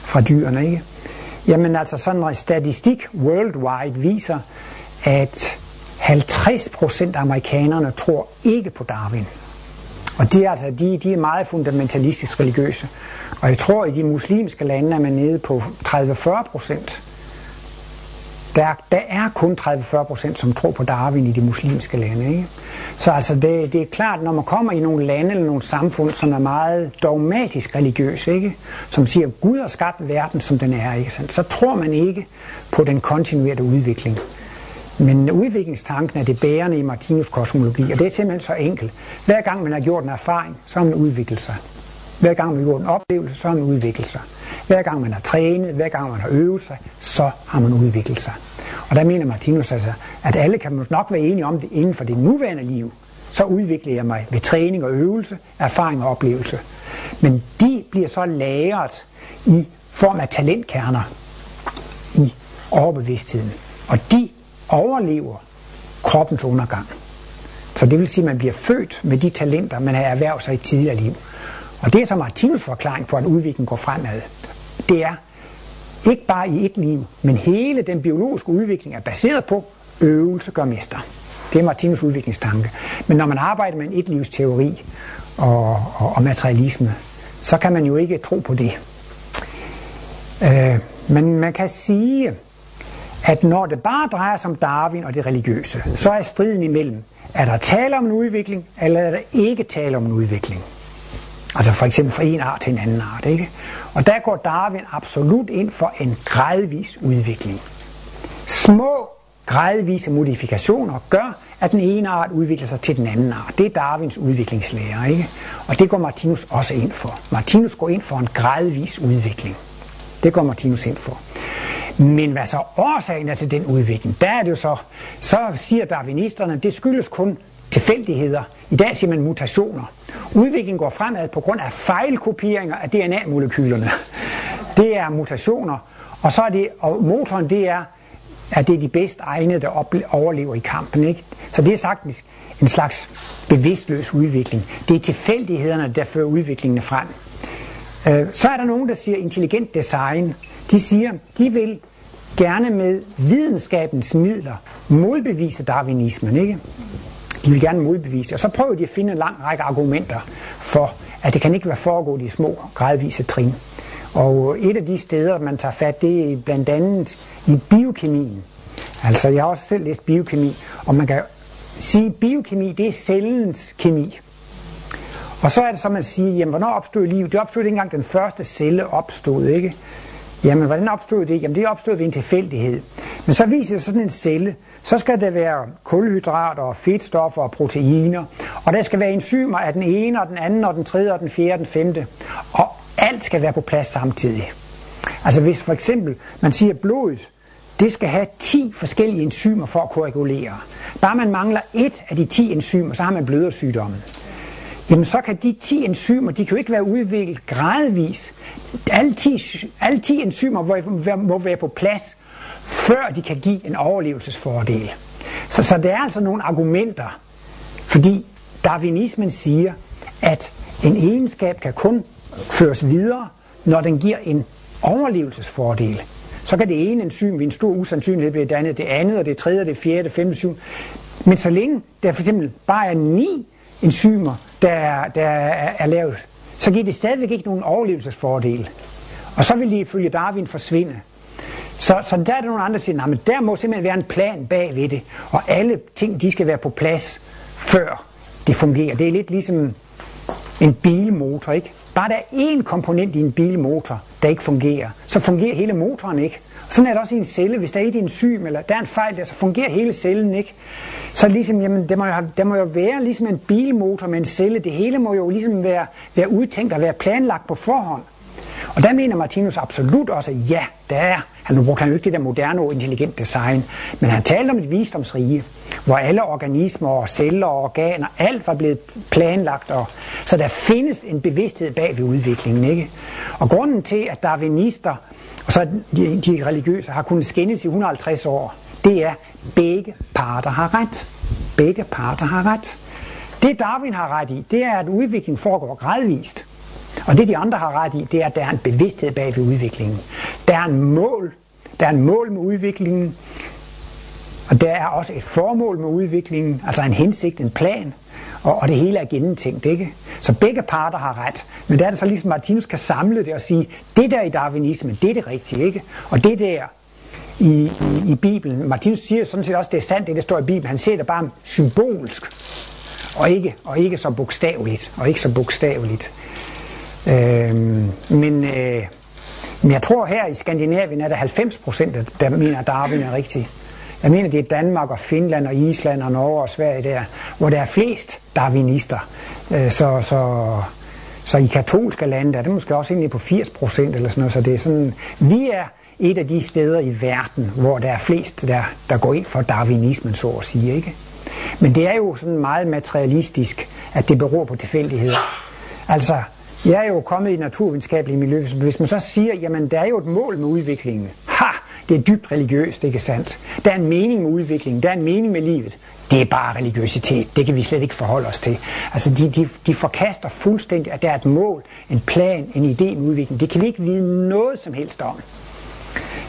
fra dyrene. Ikke? Jamen altså sådan en statistik worldwide viser, at 50% af amerikanerne tror ikke på Darwin. Og de er, altså, de, de er meget fundamentalistisk religiøse. Og jeg tror, at i de muslimske lande er man nede på 30-40 procent. Der, der er kun 30-40 procent, som tror på Darwin i de muslimske lande. Ikke? Så altså det, det er klart, når man kommer i nogle lande eller nogle samfund, som er meget dogmatisk religiøse, ikke? som siger, at Gud har skabt verden, som den er, ikke? så tror man ikke på den kontinuerte udvikling. Men udviklingstanken er det bærende i Martinus kosmologi, og det er simpelthen så enkelt. Hver gang man har gjort en erfaring, så har man udviklet sig. Hver gang man har gjort en oplevelse, så har man udviklet sig. Hver gang man har trænet, hver gang man har øvet sig, så har man udviklet sig. Og der mener Martinus altså, at alle kan nok være enige om det inden for det nuværende liv. Så udvikler jeg mig ved træning og øvelse, erfaring og oplevelse. Men de bliver så lagret i form af talentkerner i overbevidstheden. Og de overlever kroppens undergang. Så det vil sige, at man bliver født med de talenter, man har erhvervet sig i tidligere liv. Og det er så Martinus forklaring på, at udviklingen går fremad. Det er ikke bare i et liv, men hele den biologiske udvikling er baseret på øvelse gør mester. Det er Martinus udviklingstanke. Men når man arbejder med en etlivsteori og, og, og materialisme, så kan man jo ikke tro på det. Øh, men man kan sige, at når det bare drejer sig om Darwin og det religiøse, så er striden imellem, er der tale om en udvikling, eller er der ikke tale om en udvikling? Altså for eksempel fra en art til en anden art. Ikke? Og der går Darwin absolut ind for en gradvis udvikling. Små gradvise modifikationer gør, at den ene art udvikler sig til den anden art. Det er Darwins udviklingslære, ikke? Og det går Martinus også ind for. Martinus går ind for en gradvis udvikling. Det går Martinus ind for. Men hvad så årsagen er til den udvikling? Der er det jo så, så siger darwinisterne, det skyldes kun tilfældigheder. I dag siger man mutationer. Udviklingen går fremad på grund af fejlkopieringer af DNA-molekylerne. Det er mutationer. Og så er det, og motoren det er, at det er de bedst egnede, der overlever i kampen. Ikke? Så det er sagtens en slags bevidstløs udvikling. Det er tilfældighederne, der fører udviklingen frem. Øh, så er der nogen, der siger intelligent design. De siger, de vil gerne med videnskabens midler modbevise darwinismen. Ikke? De vil gerne modbevise det. Og så prøver de at finde en lang række argumenter for, at det kan ikke være foregået i små, gradvise trin. Og et af de steder, man tager fat, det er blandt andet i biokemien. Altså, jeg har også selv læst biokemi, og man kan sige, at biokemi, det er cellens kemi. Og så er det så, man siger, jamen, hvornår opstod liv? Det opstod ikke engang den første celle opstod, ikke? Jamen, hvordan opstod det? Jamen, det opstod ved en tilfældighed. Men så viser sådan en celle, så skal der være kulhydrater og fedtstoffer og proteiner, og der skal være enzymer af den ene og den anden og den tredje og den fjerde og den femte. Og alt skal være på plads samtidig. Altså hvis for eksempel man siger, at blodet det skal have 10 forskellige enzymer for at koagulere. Bare man mangler et af de 10 enzymer, så har man blødersygdommen. Jamen så kan de 10 enzymer, de kan jo ikke være udviklet gradvis. Alle 10, alle 10 enzymer må, må være på plads, før de kan give en overlevelsesfordel. Så, så der er altså nogle argumenter, fordi darwinismen siger, at en egenskab kan kun føres videre, når den giver en overlevelsesfordel. Så kan det ene enzym ved en stor usandsynlighed blive dannet, det andet, og det tredje, og det fjerde, det femte, syvende. Men så længe der for eksempel bare er ni enzymer, der, er, der er, er lavet, så giver det stadigvæk ikke nogen overlevelsesfordel. Og så vil de ifølge Darwin forsvinde. Så, så der er der nogle andre, der siger, at der må simpelthen være en plan bag ved det, og alle ting, de skal være på plads, før det fungerer. Det er lidt ligesom en bilmotor, ikke? Bare der er én komponent i en bilmotor, der ikke fungerer, så fungerer hele motoren ikke. Sådan er det også i en celle. Hvis der er et enzym, eller der er en fejl der, så fungerer hele cellen ikke. Så ligesom, jamen, det må, jo, det må jo være ligesom en bilmotor med en celle. Det hele må jo ligesom være, være udtænkt og være planlagt på forhånd. Og der mener Martinus absolut også, at ja, der er. Han brugte han jo ikke det der moderne og intelligent design, men han talte om et visdomsrige, hvor alle organismer og celler og organer, alt var blevet planlagt. Og, så der findes en bevidsthed bag ved udviklingen. Ikke? Og grunden til, at darwinister og så de, de religiøse har kunnet skændes i 150 år, det er, at begge parter har ret. Begge parter har ret. Det Darwin har ret i, det er, at udviklingen foregår gradvist. Og det de andre har ret i, det er, at der er en bevidsthed bag ved udviklingen. Der er en mål. Der er en mål med udviklingen. Og der er også et formål med udviklingen, altså en hensigt, en plan. Og, og det hele er gennemtænkt, ikke? Så begge parter har ret. Men der er det så ligesom, Martinus kan samle det og sige, det der i darwinismen, det er det rigtige, ikke? Og det der i, i, i Bibelen, Martinus siger sådan set også, det er sandt, det der står i Bibelen. Han ser det bare symbolsk, og ikke, og ikke så bogstaveligt, og ikke så bogstaveligt. Øh, men, øh, men jeg tror her i Skandinavien er der 90 procent, der mener, at Darwin er rigtig. Jeg mener, det er Danmark og Finland og Island og Norge og Sverige der, hvor der er flest darwinister. Øh, så, så, så i katolske lande der er det måske også egentlig på 80 procent eller sådan noget. Så det er sådan, vi er et af de steder i verden, hvor der er flest, der, der går ind for darwinismen, så at sige. Ikke? Men det er jo sådan meget materialistisk, at det beror på tilfældigheder. Altså, jeg er jo kommet i naturvidenskabelige miljø, så hvis man så siger, jamen der er jo et mål med udviklingen. Ha! Det er dybt religiøst, ikke sandt? Der er en mening med udviklingen, der er en mening med livet. Det er bare religiøsitet, det kan vi slet ikke forholde os til. Altså de, de, de forkaster fuldstændig, at der er et mål, en plan, en idé med udvikling. Det kan vi ikke vide noget som helst om.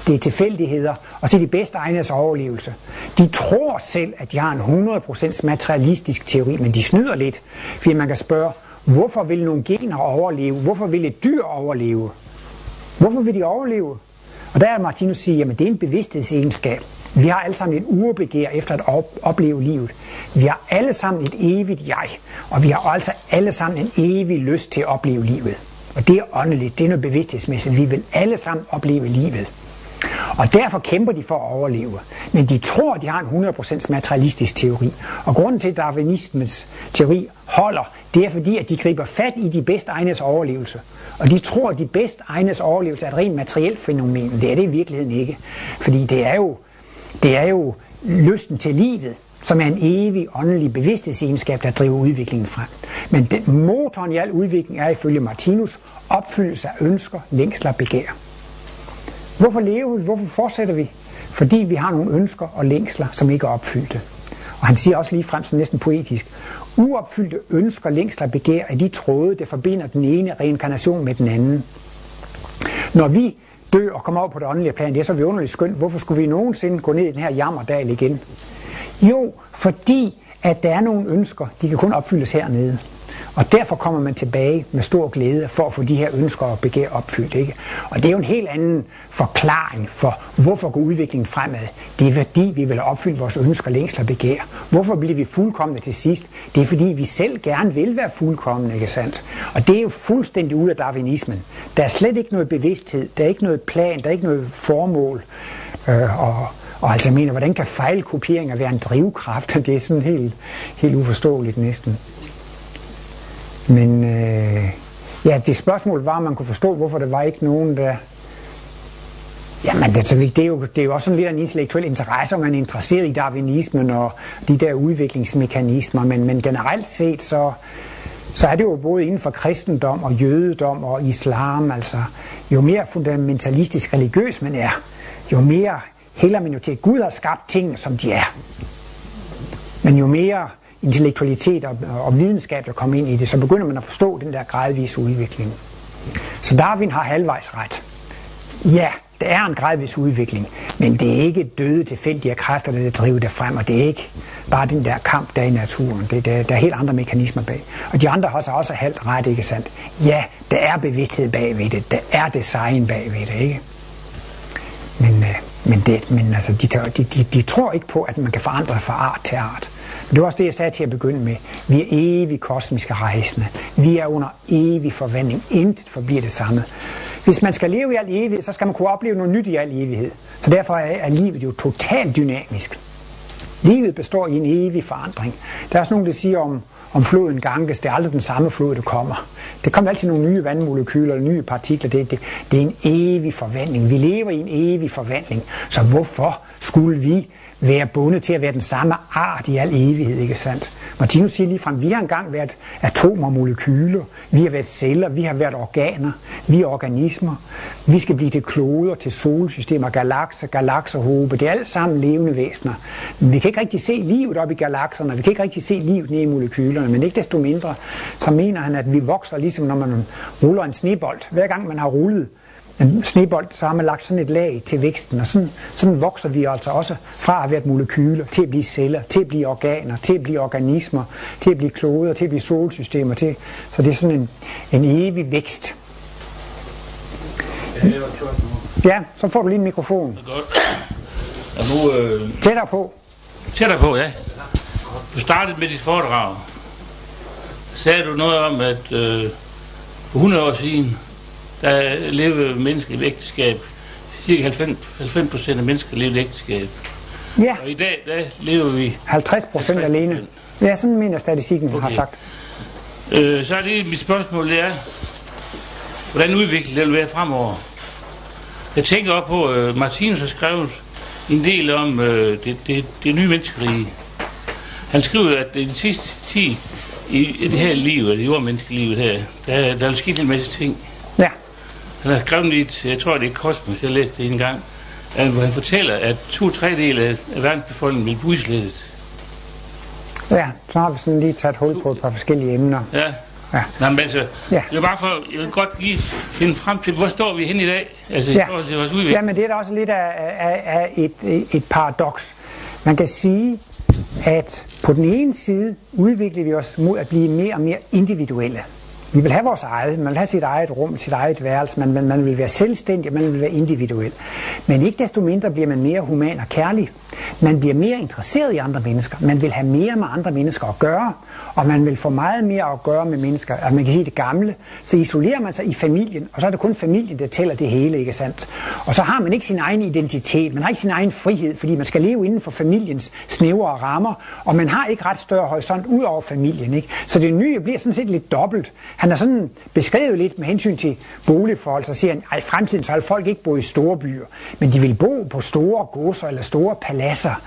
Det er tilfældigheder, og så er de bedste egnes overlevelse. De tror selv, at de har en 100% materialistisk teori, men de snyder lidt, fordi man kan spørge, hvorfor vil nogle gener overleve? Hvorfor vil et dyr overleve? Hvorfor vil de overleve? Og der er Martinus siger, at det er en bevidsthedsegenskab. Vi har alle sammen et urbegær efter at op- opleve livet. Vi har alle sammen et evigt jeg, og vi har altså alle sammen en evig lyst til at opleve livet. Og det er åndeligt, det er noget bevidsthedsmæssigt. Vi vil alle sammen opleve livet. Og derfor kæmper de for at overleve. Men de tror, de har en 100% materialistisk teori. Og grunden til, at darwinismens teori holder, det er fordi, at de griber fat i de bedst egnes overlevelse. Og de tror, at de bedst egnes overlevelse er et rent materielt fænomen. Det er det i virkeligheden ikke. Fordi det er jo, det er jo lysten til livet, som er en evig åndelig bevidsthedsegenskab, der driver udviklingen frem. Men den, motoren i al udvikling er ifølge Martinus opfyldelse af ønsker, længsler og begær. Hvorfor lever vi? Hvorfor fortsætter vi? Fordi vi har nogle ønsker og længsler, som ikke er opfyldte. Og han siger også lige frem, sådan næsten poetisk, uopfyldte ønsker, længsler og begær er de tråde, der forbinder den ene reinkarnation med den anden. Når vi dør og kommer over på det åndelige plan, det er så vidunderligt skønt. Hvorfor skulle vi nogensinde gå ned i den her jammerdal igen? Jo, fordi at der er nogle ønsker, de kan kun opfyldes hernede. Og derfor kommer man tilbage med stor glæde for at få de her ønsker og begær opfyldt. Ikke? Og det er jo en helt anden forklaring for, hvorfor går udviklingen fremad. Det er fordi, vi vil opfylde vores ønsker, længsler og begær. Hvorfor bliver vi fuldkommende til sidst? Det er fordi, vi selv gerne vil være fuldkommende, ikke sandt? Og det er jo fuldstændig ud af darwinismen. Der er slet ikke noget bevidsthed, der er ikke noget plan, der er ikke noget formål. Øh, og, og altså mener, hvordan kan fejlkopieringer være en drivkraft? Det er sådan helt, helt uforståeligt næsten. Men øh, ja, det spørgsmål var, om man kunne forstå, hvorfor der var ikke nogen, der... Jamen, altså, det, det, er jo, det er jo også sådan lidt en intellektuel interesse, om man er interesseret i darwinismen og de der udviklingsmekanismer, men, men generelt set, så, så er det jo både inden for kristendom og jødedom og islam, altså jo mere fundamentalistisk religiøs man er, jo mere hælder man jo til, at Gud har skabt tingene, som de er. Men jo mere intellektualitet og, og videnskab, der kommer ind i det, så begynder man at forstå den der gradvise udvikling. Så Darwin har halvvejs ret. Ja, der er en gradvis udvikling, men det er ikke døde tilfældige kræfter, der driver det frem, og det er ikke bare den der kamp, der er i naturen. Det, der, der er helt andre mekanismer bag. Og de andre har så også halvt ret, ikke sandt? Ja, der er bevidsthed bagved det, der er design bagved det, ikke? Men, øh, men, det, men altså, de, de, de, de tror ikke på, at man kan forandre fra art til art. Det var også det, jeg sagde til at begynde med. Vi er evige kosmiske rejsende. Vi er under evig forvandling. Intet forbliver det samme. Hvis man skal leve i al evighed, så skal man kunne opleve noget nyt i al evighed. Så derfor er, er livet jo totalt dynamisk. Livet består i en evig forandring. Der er også nogen, der siger om, om floden Ganges, det er aldrig den samme flod, der kommer. Det kommer altid nogle nye vandmolekyler, nye partikler. Det, det, det er en evig forvandling. Vi lever i en evig forvandling. Så hvorfor skulle vi være bundet til at være den samme art i al evighed, ikke sandt? Martinus siger ligefrem, vi har engang været atomer og molekyler, vi har været celler, vi har været organer, vi er organismer, vi skal blive til kloder, til solsystemer, galakser, galakserhobe, det er alt sammen levende væsener. Men vi kan ikke rigtig se livet op i galakserne, vi kan ikke rigtig se livet nede i molekylerne, men ikke desto mindre, så mener han, at vi vokser ligesom når man ruller en snebold. Hver gang man har rullet en snebold, så har man lagt sådan et lag til væksten, og sådan, sådan vokser vi altså også fra at være molekyler til at blive celler, til at blive organer, til at blive organismer, til at blive kloder, til at blive solsystemer. Til, så det er sådan en, en evig vækst. Ja, så får du lige en mikrofon. Godt. Og nu, øh... Tættere på. Tættere på, ja. Du startede med dit foredrag. Sagde du noget om, at øh, for 100 år siden, der levede mennesker i ægteskab. Cirka 90 procent af mennesker levede i ægteskab. Ja. Og i dag, der lever vi... 50 procent alene. Ja, sådan mener statistikken okay. har sagt. Øh, så er det mit spørgsmål, det er, hvordan udvikler det vil være fremover? Jeg tænker op på, at uh, Martinus har skrevet en del om uh, det, det, det nye menneskerige. Han skriver, at i de sidste 10 i, i det her liv, det jordmenneskelivet her, der, der er sket en masse ting. Han har skrevet lidt, jeg tror det er Kosmos, jeg læste det en gang, hvor han fortæller, at to tredjedele af verdensbefolkningen vil blive udslettet. Ja, så har vi sådan lige taget hul på et par forskellige emner. Ja. Ja. Nå, men altså, Ja. det er bare for, jeg vil godt lige finde frem til, hvor står vi hen i dag? Altså, i Ja. forhold til vores udvikling. Ja, men det er da også lidt af, af, af et, et paradoks. Man kan sige, at på den ene side udvikler vi os mod at blive mere og mere individuelle. Vi vil have vores eget, man vil have sit eget rum, sit eget værelse, man, man, man vil være selvstændig, man vil være individuel. Men ikke desto mindre bliver man mere human og kærlig. Man bliver mere interesseret i andre mennesker. Man vil have mere med andre mennesker at gøre, og man vil få meget mere at gøre med mennesker. Altså man kan sige det gamle, så isolerer man sig i familien, og så er det kun familien, der tæller det hele, ikke sandt? Og så har man ikke sin egen identitet, man har ikke sin egen frihed, fordi man skal leve inden for familiens snævre rammer, og man har ikke ret større horisont ud over familien, ikke? Så det nye bliver sådan set lidt dobbelt. Han har sådan beskrevet lidt med hensyn til boligforhold, så siger han, at i fremtiden så vil folk ikke bo i store byer, men de vil bo på store godser eller store paladser,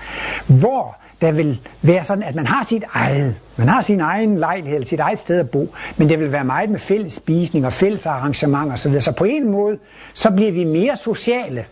hvor der vil være sådan, at man har sit eget. Man har sin egen lejlighed, eller sit eget sted at bo, men det vil være meget med fælles spisning og fælles arrangementer osv. Så på en måde, så bliver vi mere sociale.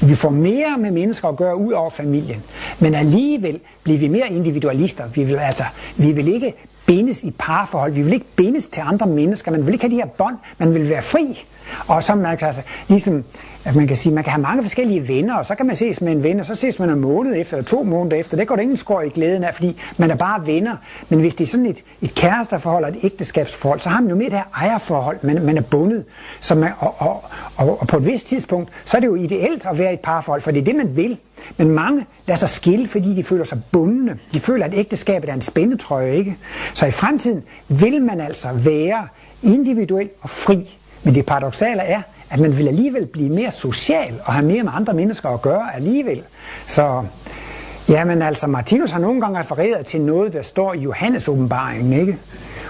Vi får mere med mennesker at gøre ud over familien, men alligevel bliver vi mere individualister. Vi vil, altså, vi vil ikke bindes i parforhold. Vi vil ikke bindes til andre mennesker. Man vil ikke have de her bånd. Man vil være fri. Og så man kan, altså, ligesom, at man kan sige, man kan have mange forskellige venner, og så kan man ses med en ven, og så ses man en måned efter, eller to måneder efter. Det går der ingen skår i glæden af, fordi man er bare venner. Men hvis det er sådan et, et kæresteforhold og et ægteskabsforhold, så har man jo mere det her ejerforhold. Man, man er bundet. Så man, og, og, og, og, på et vist tidspunkt, så er det jo ideelt at være i et parforhold, for det er det, man vil. Men mange lader sig skille, fordi de føler sig bundne. De føler, at ægteskabet er en spændetrøje, ikke? Så i fremtiden vil man altså være individuel og fri. Men det paradoxale er, at man vil alligevel blive mere social og have mere med andre mennesker at gøre alligevel. Så jamen altså, Martinus har nogle gange refereret til noget, der står i Johannes åbenbaringen, ikke?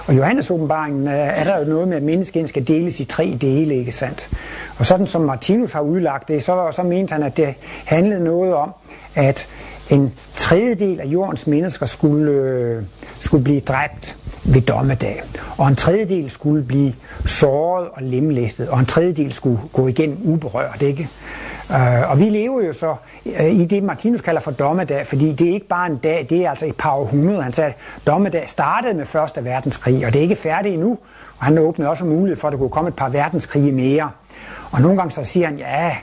Og Johannes åbenbaringen øh, er der jo noget med, at mennesket skal deles i tre dele, ikke sandt? Og sådan som Martinus har udlagt det, så, så mente han, at det handlede noget om, at en tredjedel af jordens mennesker skulle, øh, skulle blive dræbt ved dommedag. Og en tredjedel skulle blive såret og lemlæstet, og en tredjedel skulle gå igen uberørt, ikke? Uh, og vi lever jo så uh, i det, Martinus kalder for dommedag, fordi det er ikke bare en dag, det er altså et par århundreder. Han sagde, at dommedag startede med Første Verdenskrig, og det er ikke færdigt endnu. Og han åbnede også mulighed for, at der kunne komme et par verdenskrige mere. Og nogle gange så siger han, ja,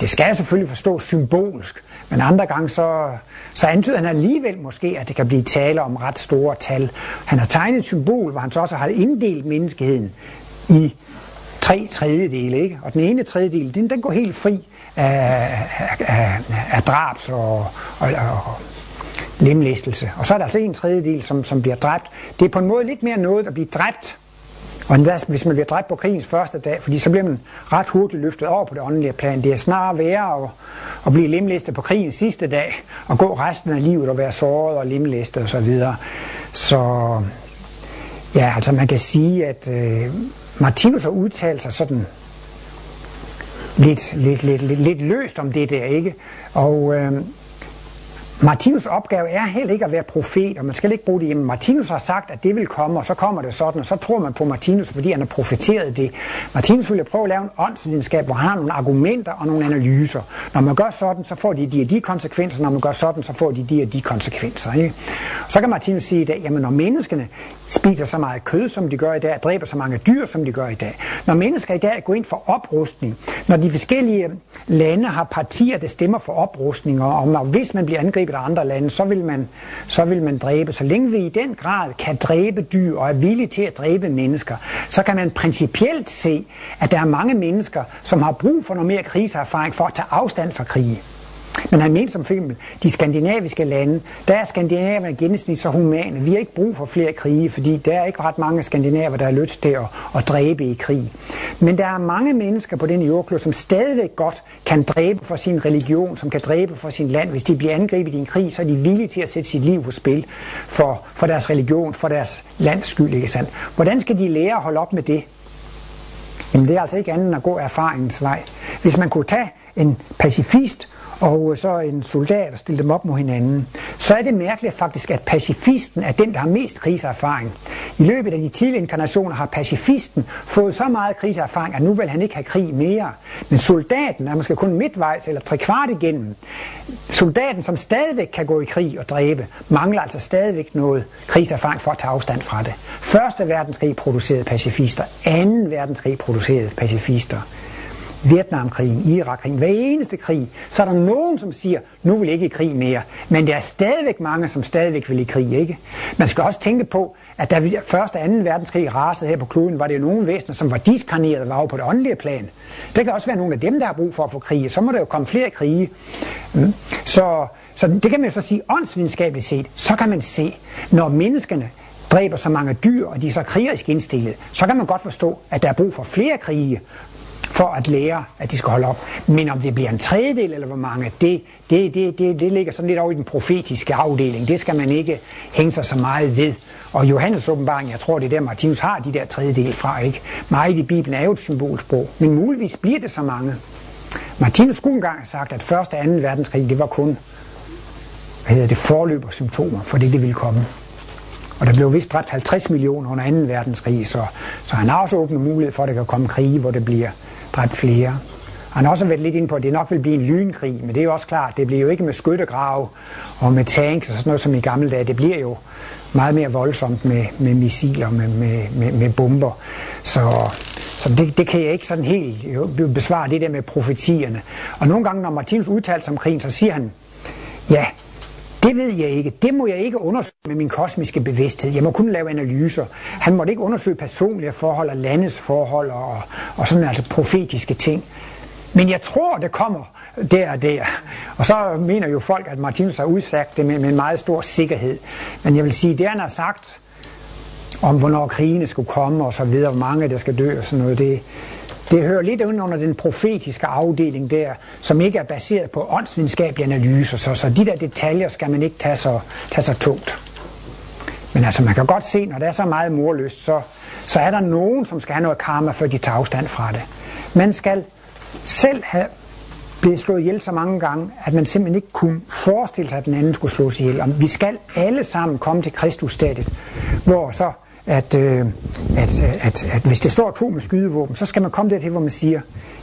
det skal jeg selvfølgelig forstå symbolsk, men andre gange så, så antyder han alligevel måske, at det kan blive tale om ret store tal. Han har tegnet et symbol, hvor han så også har inddelt menneskeheden i tre tredjedele, ikke? Og den ene tredjedel, den, den går helt fri af, af, af drabs og, og, og lemlæstelse. Og så er der altså en tredjedel, som, som bliver dræbt. Det er på en måde lidt mere noget at blive dræbt, og endda, hvis man bliver dræbt på krigens første dag, fordi så bliver man ret hurtigt løftet over på det åndelige plan. Det er snarere værre at, at blive lemlæstet på krigens sidste dag, og gå resten af livet og være såret og lemlæstet osv. Så, videre. så ja, altså man kan sige, at øh, Martinus har udtalt sig sådan lidt, lidt, lidt, lidt, lidt løst om det der, ikke? Og øh, Martinus opgave er heller ikke at være profet, og man skal ikke bruge det hjemme. Martinus har sagt, at det vil komme, og så kommer det sådan, og så tror man på Martinus, fordi han har profeteret det. Martinus vil prøve at lave en åndsvidenskab, hvor han har nogle argumenter og nogle analyser. Når man gør sådan, så får de de og de konsekvenser, når man gør sådan, så får de de og de konsekvenser. Ikke? Så kan Martinus sige i dag, jamen når menneskene spiser så meget kød, som de gør i dag, dræber så mange dyr, som de gør i dag, når mennesker i dag går ind for oprustning, når de forskellige lande har partier, der stemmer for oprustning, og når, hvis man bliver angrebet af andre lande, så vil, man, så vil man dræbe. Så længe vi i den grad kan dræbe dyr og er villige til at dræbe mennesker, så kan man principielt se, at der er mange mennesker, som har brug for noget mere kriseerfaring for at tage afstand fra krige. Men han mente som eksempel, de skandinaviske lande, der er skandinaverne gennemsnit så humane. Vi har ikke brug for flere krige, fordi der er ikke ret mange skandinaver, der har lyst til at, at dræbe i krig. Men der er mange mennesker på den jordklod, som stadigvæk godt kan dræbe for sin religion, som kan dræbe for sin land. Hvis de bliver angrebet i en krig, så er de villige til at sætte sit liv på spil for, for deres religion, for deres lands skyld, ikke sandt? Hvordan skal de lære at holde op med det? Jamen det er altså ikke andet end at gå erfaringens vej. Hvis man kunne tage en pacifist og så en soldat og stille dem op mod hinanden, så er det mærkeligt faktisk, at pacifisten er den, der har mest kriserfaring. I løbet af de tidlige inkarnationer har pacifisten fået så meget kriserfaring, at nu vil han ikke have krig mere. Men soldaten er måske kun midtvejs eller tre kvart igennem. Soldaten, som stadigvæk kan gå i krig og dræbe, mangler altså stadigvæk noget kriserfaring for at tage afstand fra det. Første verdenskrig producerede pacifister, anden verdenskrig producerede pacifister. Vietnamkrigen, Irakkrigen, hver eneste krig, så er der nogen, som siger, nu vil ikke i krig mere. Men der er stadigvæk mange, som stadigvæk vil i krig, ikke? Man skal også tænke på, at da vi første og anden verdenskrig rasede her på kloden, var det nogen nogle væsener, som var diskarneret var på det åndelige plan. Det kan også være nogle af dem, der har brug for at få krige. Så må der jo komme flere krige. Mm. Så, så det kan man jo så sige, åndsvidenskabeligt set, så kan man se, når menneskene dræber så mange dyr, og de er så krigerisk indstillet, så kan man godt forstå, at der er brug for flere krige, for at lære, at de skal holde op. Men om det bliver en tredjedel eller hvor mange, det, det, det, det, det ligger sådan lidt over i den profetiske afdeling. Det skal man ikke hænge sig så meget ved. Og Johannes åbenbaring, jeg tror det er der Martinus har de der tredjedel fra, ikke? Meget i Bibelen er jo et symbolsprog, men muligvis bliver det så mange. Martinus skulle engang have sagt, at første og anden verdenskrig, det var kun hvad hedder det, forløb og symptomer for det, det ville komme. Og der blev vist dræbt 50 millioner under 2. verdenskrig, så, så han har også åbnet mulighed for, at der kan komme krige, hvor det bliver dræbt flere. Han har også været lidt ind på, at det nok vil blive en lynkrig, men det er jo også klart, det bliver jo ikke med skyttegrave og med tanks og sådan noget som i gamle dage. Det bliver jo meget mere voldsomt med, med missiler, med, med, med, med bomber. Så, så det, det kan jeg ikke sådan helt besvare, det der med profetierne. Og nogle gange, når Martinus udtaler sig om krigen, så siger han, ja, det ved jeg ikke. Det må jeg ikke undersøge med min kosmiske bevidsthed. Jeg må kun lave analyser. Han måtte ikke undersøge personlige forhold og landets forhold og, og sådan altså profetiske ting. Men jeg tror, det kommer der og der. Og så mener jo folk, at Martinus har udsagt det med, med en meget stor sikkerhed. Men jeg vil sige, det han har sagt om, hvornår krigene skulle komme og så videre, hvor mange der skal dø og sådan noget, det, det hører lidt under den profetiske afdeling der, som ikke er baseret på åndsvidenskabelige analyser, så, så de der detaljer skal man ikke tage så, tage så tungt. Men altså, man kan godt se, når der er så meget morløst, så, så er der nogen, som skal have noget karma, før de tager afstand fra det. Man skal selv have blevet slået ihjel så mange gange, at man simpelthen ikke kunne forestille sig, at den anden skulle slås ihjel. Og vi skal alle sammen komme til Kristus-stadiet, hvor så at, øh, at, øh, at, at hvis det står to med skydevåben, så skal man komme dertil, hvor man siger,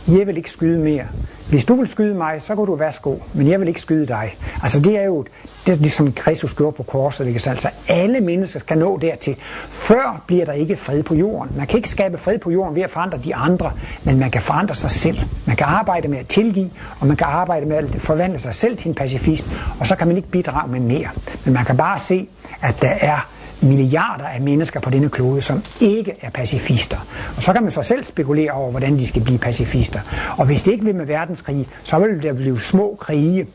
jeg vil ikke skyde mere. Hvis du vil skyde mig, så kan du værsgo, men jeg vil ikke skyde dig. Altså det er jo det, er ligesom Kristus gjorde på korset. Ikke? Altså alle mennesker skal nå dertil. Før bliver der ikke fred på jorden. Man kan ikke skabe fred på jorden ved at forandre de andre, men man kan forandre sig selv. Man kan arbejde med at tilgive, og man kan arbejde med at forvandle sig selv til en pacifist, og så kan man ikke bidrage med mere. Men man kan bare se, at der er milliarder af mennesker på denne klode, som ikke er pacifister. Og så kan man så selv spekulere over, hvordan de skal blive pacifister. Og hvis det ikke bliver med verdenskrig, så vil der blive små krige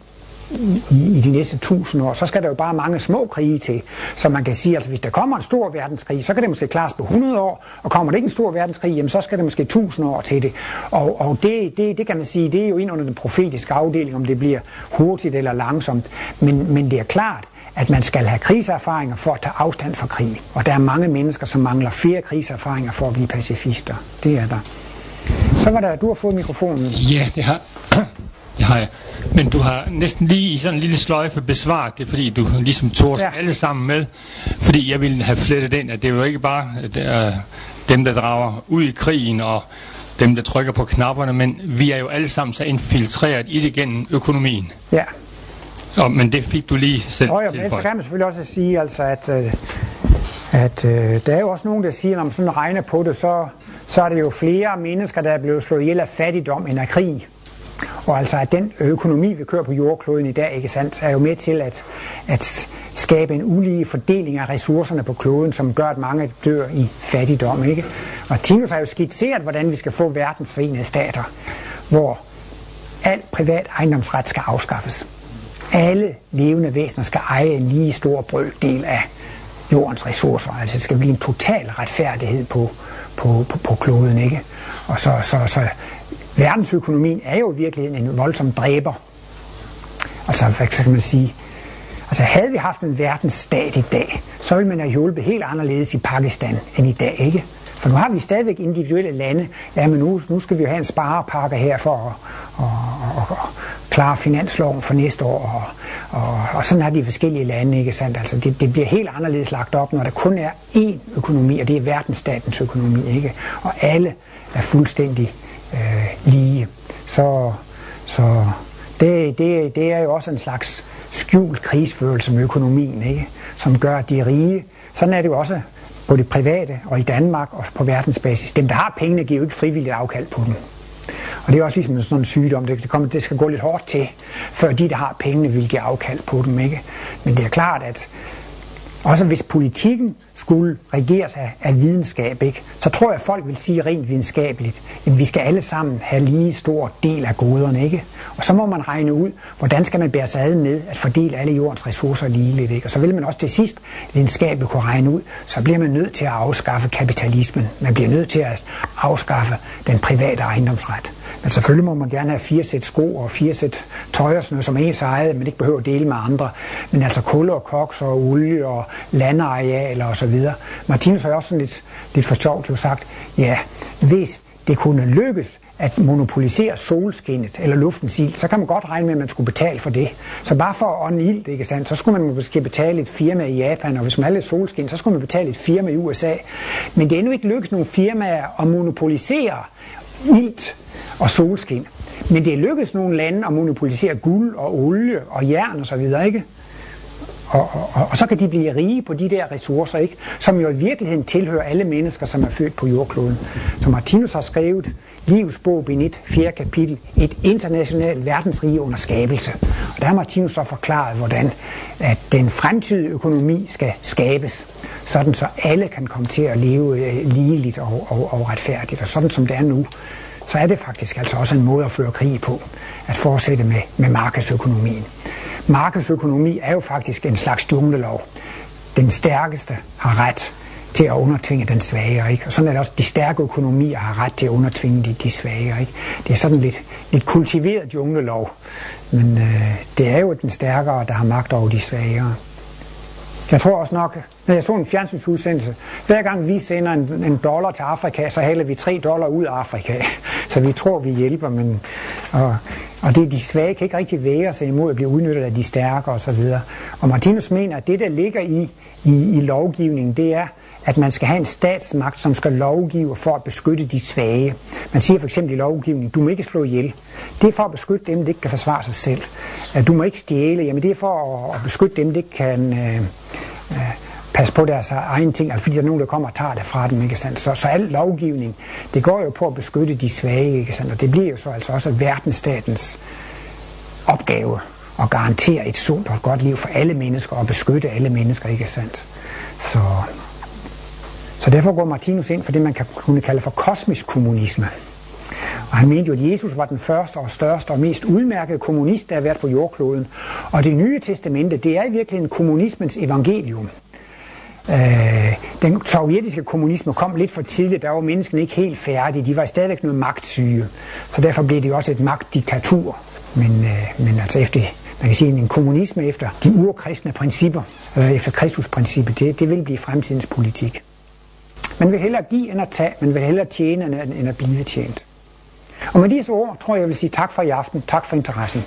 i, i de næste tusind år, så skal der jo bare mange små krige til. Så man kan sige, altså hvis der kommer en stor verdenskrig, så kan det måske klares på 100 år, og kommer der ikke en stor verdenskrig, jamen så skal det måske 1000 år til det. Og, og det, det, det kan man sige, det er jo ind under den profetiske afdeling, om det bliver hurtigt eller langsomt. Men, men det er klart, at man skal have kriserfaringer for at tage afstand fra krig. Og der er mange mennesker, som mangler flere kriserfaringer for at blive pacifister. Det er der. Så var der, du har fået mikrofonen. Ja, det har, det har jeg. Men du har næsten lige i sådan en lille sløjfe besvaret det, fordi du ligesom tog os ja. alle sammen med. Fordi jeg ville have flettet ind, at det er jo ikke bare det er dem, der drager ud i krigen og dem, der trykker på knapperne, men vi er jo alle sammen så infiltreret i det gennem økonomien. Ja. Ja, men det fik du lige selv oh, ja, men så kan man selvfølgelig også sige, altså, at, øh, at øh, der er jo også nogen, der siger, når man sådan regner på det, så, så er det jo flere mennesker, der er blevet slået ihjel af fattigdom end af krig. Og altså at den økonomi, vi kører på jordkloden i dag, ikke sandt, er jo med til at, at skabe en ulige fordeling af ressourcerne på kloden, som gør, at mange dør i fattigdom. Ikke? Og Tinus har jo skitseret, hvordan vi skal få verdens forenede stater, hvor al privat ejendomsret skal afskaffes alle levende væsener skal eje en lige stor brøkdel af jordens ressourcer. Altså det skal blive en total retfærdighed på, på, på, på kloden. Ikke? Og så, så, så verdensøkonomien er jo virkelig en voldsom dræber. Altså hvad kan man sige? Altså havde vi haft en verdensstat i dag, så ville man have hjulpet helt anderledes i Pakistan end i dag, ikke? For nu har vi stadigvæk individuelle lande. Ja, men nu, nu skal vi jo have en sparepakke her for at, at, at, at klare finansloven for næste år, og, og, og sådan har de forskellige lande, ikke sandt? Altså det, det bliver helt anderledes lagt op, når der kun er én økonomi, og det er verdensstatens økonomi, ikke? Og alle er fuldstændig øh, lige. Så, så det, det, det er jo også en slags skjult krigsførelse med økonomien, ikke? som gør, at de rige, sådan er det jo også på det private og i Danmark og på verdensbasis. Dem, der har pengene, giver jo ikke frivilligt afkald på dem. Og det er også ligesom sådan en sygdom, det, det, kommer, det skal gå lidt hårdt til, før de, der har pengene, vil give afkald på dem. Ikke? Men det er klart, at også hvis politikken skulle regeres af, af videnskab, ikke, så tror jeg, at folk vil sige rent videnskabeligt, at vi skal alle sammen have lige stor del af goderne. Ikke? Og så må man regne ud, hvordan skal man bære sig ad med at fordele alle jordens ressourcer ligeligt. Ikke? Og så vil man også til sidst videnskabeligt kunne regne ud, så bliver man nødt til at afskaffe kapitalismen. Man bliver nødt til at afskaffe den private ejendomsret. Men selvfølgelig må man gerne have fire sæt sko og fire sæt tøj og sådan noget, som ens eget, men ikke behøver at dele med andre. Men altså kul og koks og olie og landarealer og så videre. Martinus har også sådan lidt, lidt for sjovt jo sagt, ja, hvis det kunne lykkes at monopolisere solskinnet eller luftens ild, så kan man godt regne med, at man skulle betale for det. Så bare for at ånde ild, ikke sandt, så skulle man måske betale et firma i Japan, og hvis man har lidt solskin, så skulle man betale et firma i USA. Men det er endnu ikke lykkedes nogle firmaer at monopolisere ilt og solskin. Men det er lykkedes nogle lande at monopolisere guld og olie og jern og så videre, ikke? Og, og, og så kan de blive rige på de der ressourcer, ikke? som jo i virkeligheden tilhører alle mennesker, som er født på jordkloden. Så Martinus har skrevet Livs bog, bind 1, 4. kapitel, et internationalt verdensrige under skabelse. Og der har Martinus så forklaret, hvordan at den fremtidige økonomi skal skabes, sådan så alle kan komme til at leve øh, ligeligt og, og, og retfærdigt. Og sådan som det er nu, så er det faktisk altså også en måde at føre krig på, at fortsætte med, med markedsøkonomien. Markedsøkonomi er jo faktisk en slags junglelov. Den stærkeste har ret til at undertvinge den svage. Ikke? Og sådan er det også, de stærke økonomier har ret til at undertvinge de, de svage. Ikke? Det er sådan lidt, lidt kultiveret junglelov, men øh, det er jo den stærkere, der har magt over de svagere. Jeg tror også nok, når jeg så en fjernsynsudsendelse, hver gang vi sender en, en dollar til Afrika, så hælder vi 3 dollar ud af Afrika. Så vi tror, vi hjælper, men og, og det, de svage kan ikke rigtig være sig imod at blive udnyttet af de stærke osv. Og, og Martinus mener, at det, der ligger i, i, i lovgivningen, det er, at man skal have en statsmagt, som skal lovgive for at beskytte de svage. Man siger for eksempel i lovgivningen, du må ikke slå ihjel. Det er for at beskytte dem, der ikke kan forsvare sig selv. Øh, du må ikke stjæle. Jamen det er for at beskytte dem, der ikke kan øh, øh, passe på deres egen ting, altså fordi der er nogen, der kommer og tager det fra dem. Ikke sandt? Så, så al lovgivning, det går jo på at beskytte de svage. Ikke sandt? Og det bliver jo så altså også verdensstatens opgave at garantere et sundt og et godt liv for alle mennesker og beskytte alle mennesker, ikke sandt? Så så derfor går Martinus ind for det, man kan kunne kalde for kosmisk kommunisme. Og han mente jo, at Jesus var den første og største og mest udmærkede kommunist, der har været på jordkloden. Og det nye testamente, det er i virkeligheden kommunismens evangelium. Øh, den sovjetiske kommunisme kom lidt for tidligt, der var menneskene ikke helt færdige, de var stadigvæk noget magtsyge. Så derfor blev det også et magtdiktatur. Men, øh, men altså efter, man kan sige, en kommunisme efter de urkristne principper, eller efter Kristusprincippet, det, det vil blive fremtidens politik. Man vil hellere give end at tage, man vil hellere tjene end at blive tjent. Og med disse ord tror jeg, jeg vil sige tak for i aften. Tak for interessen.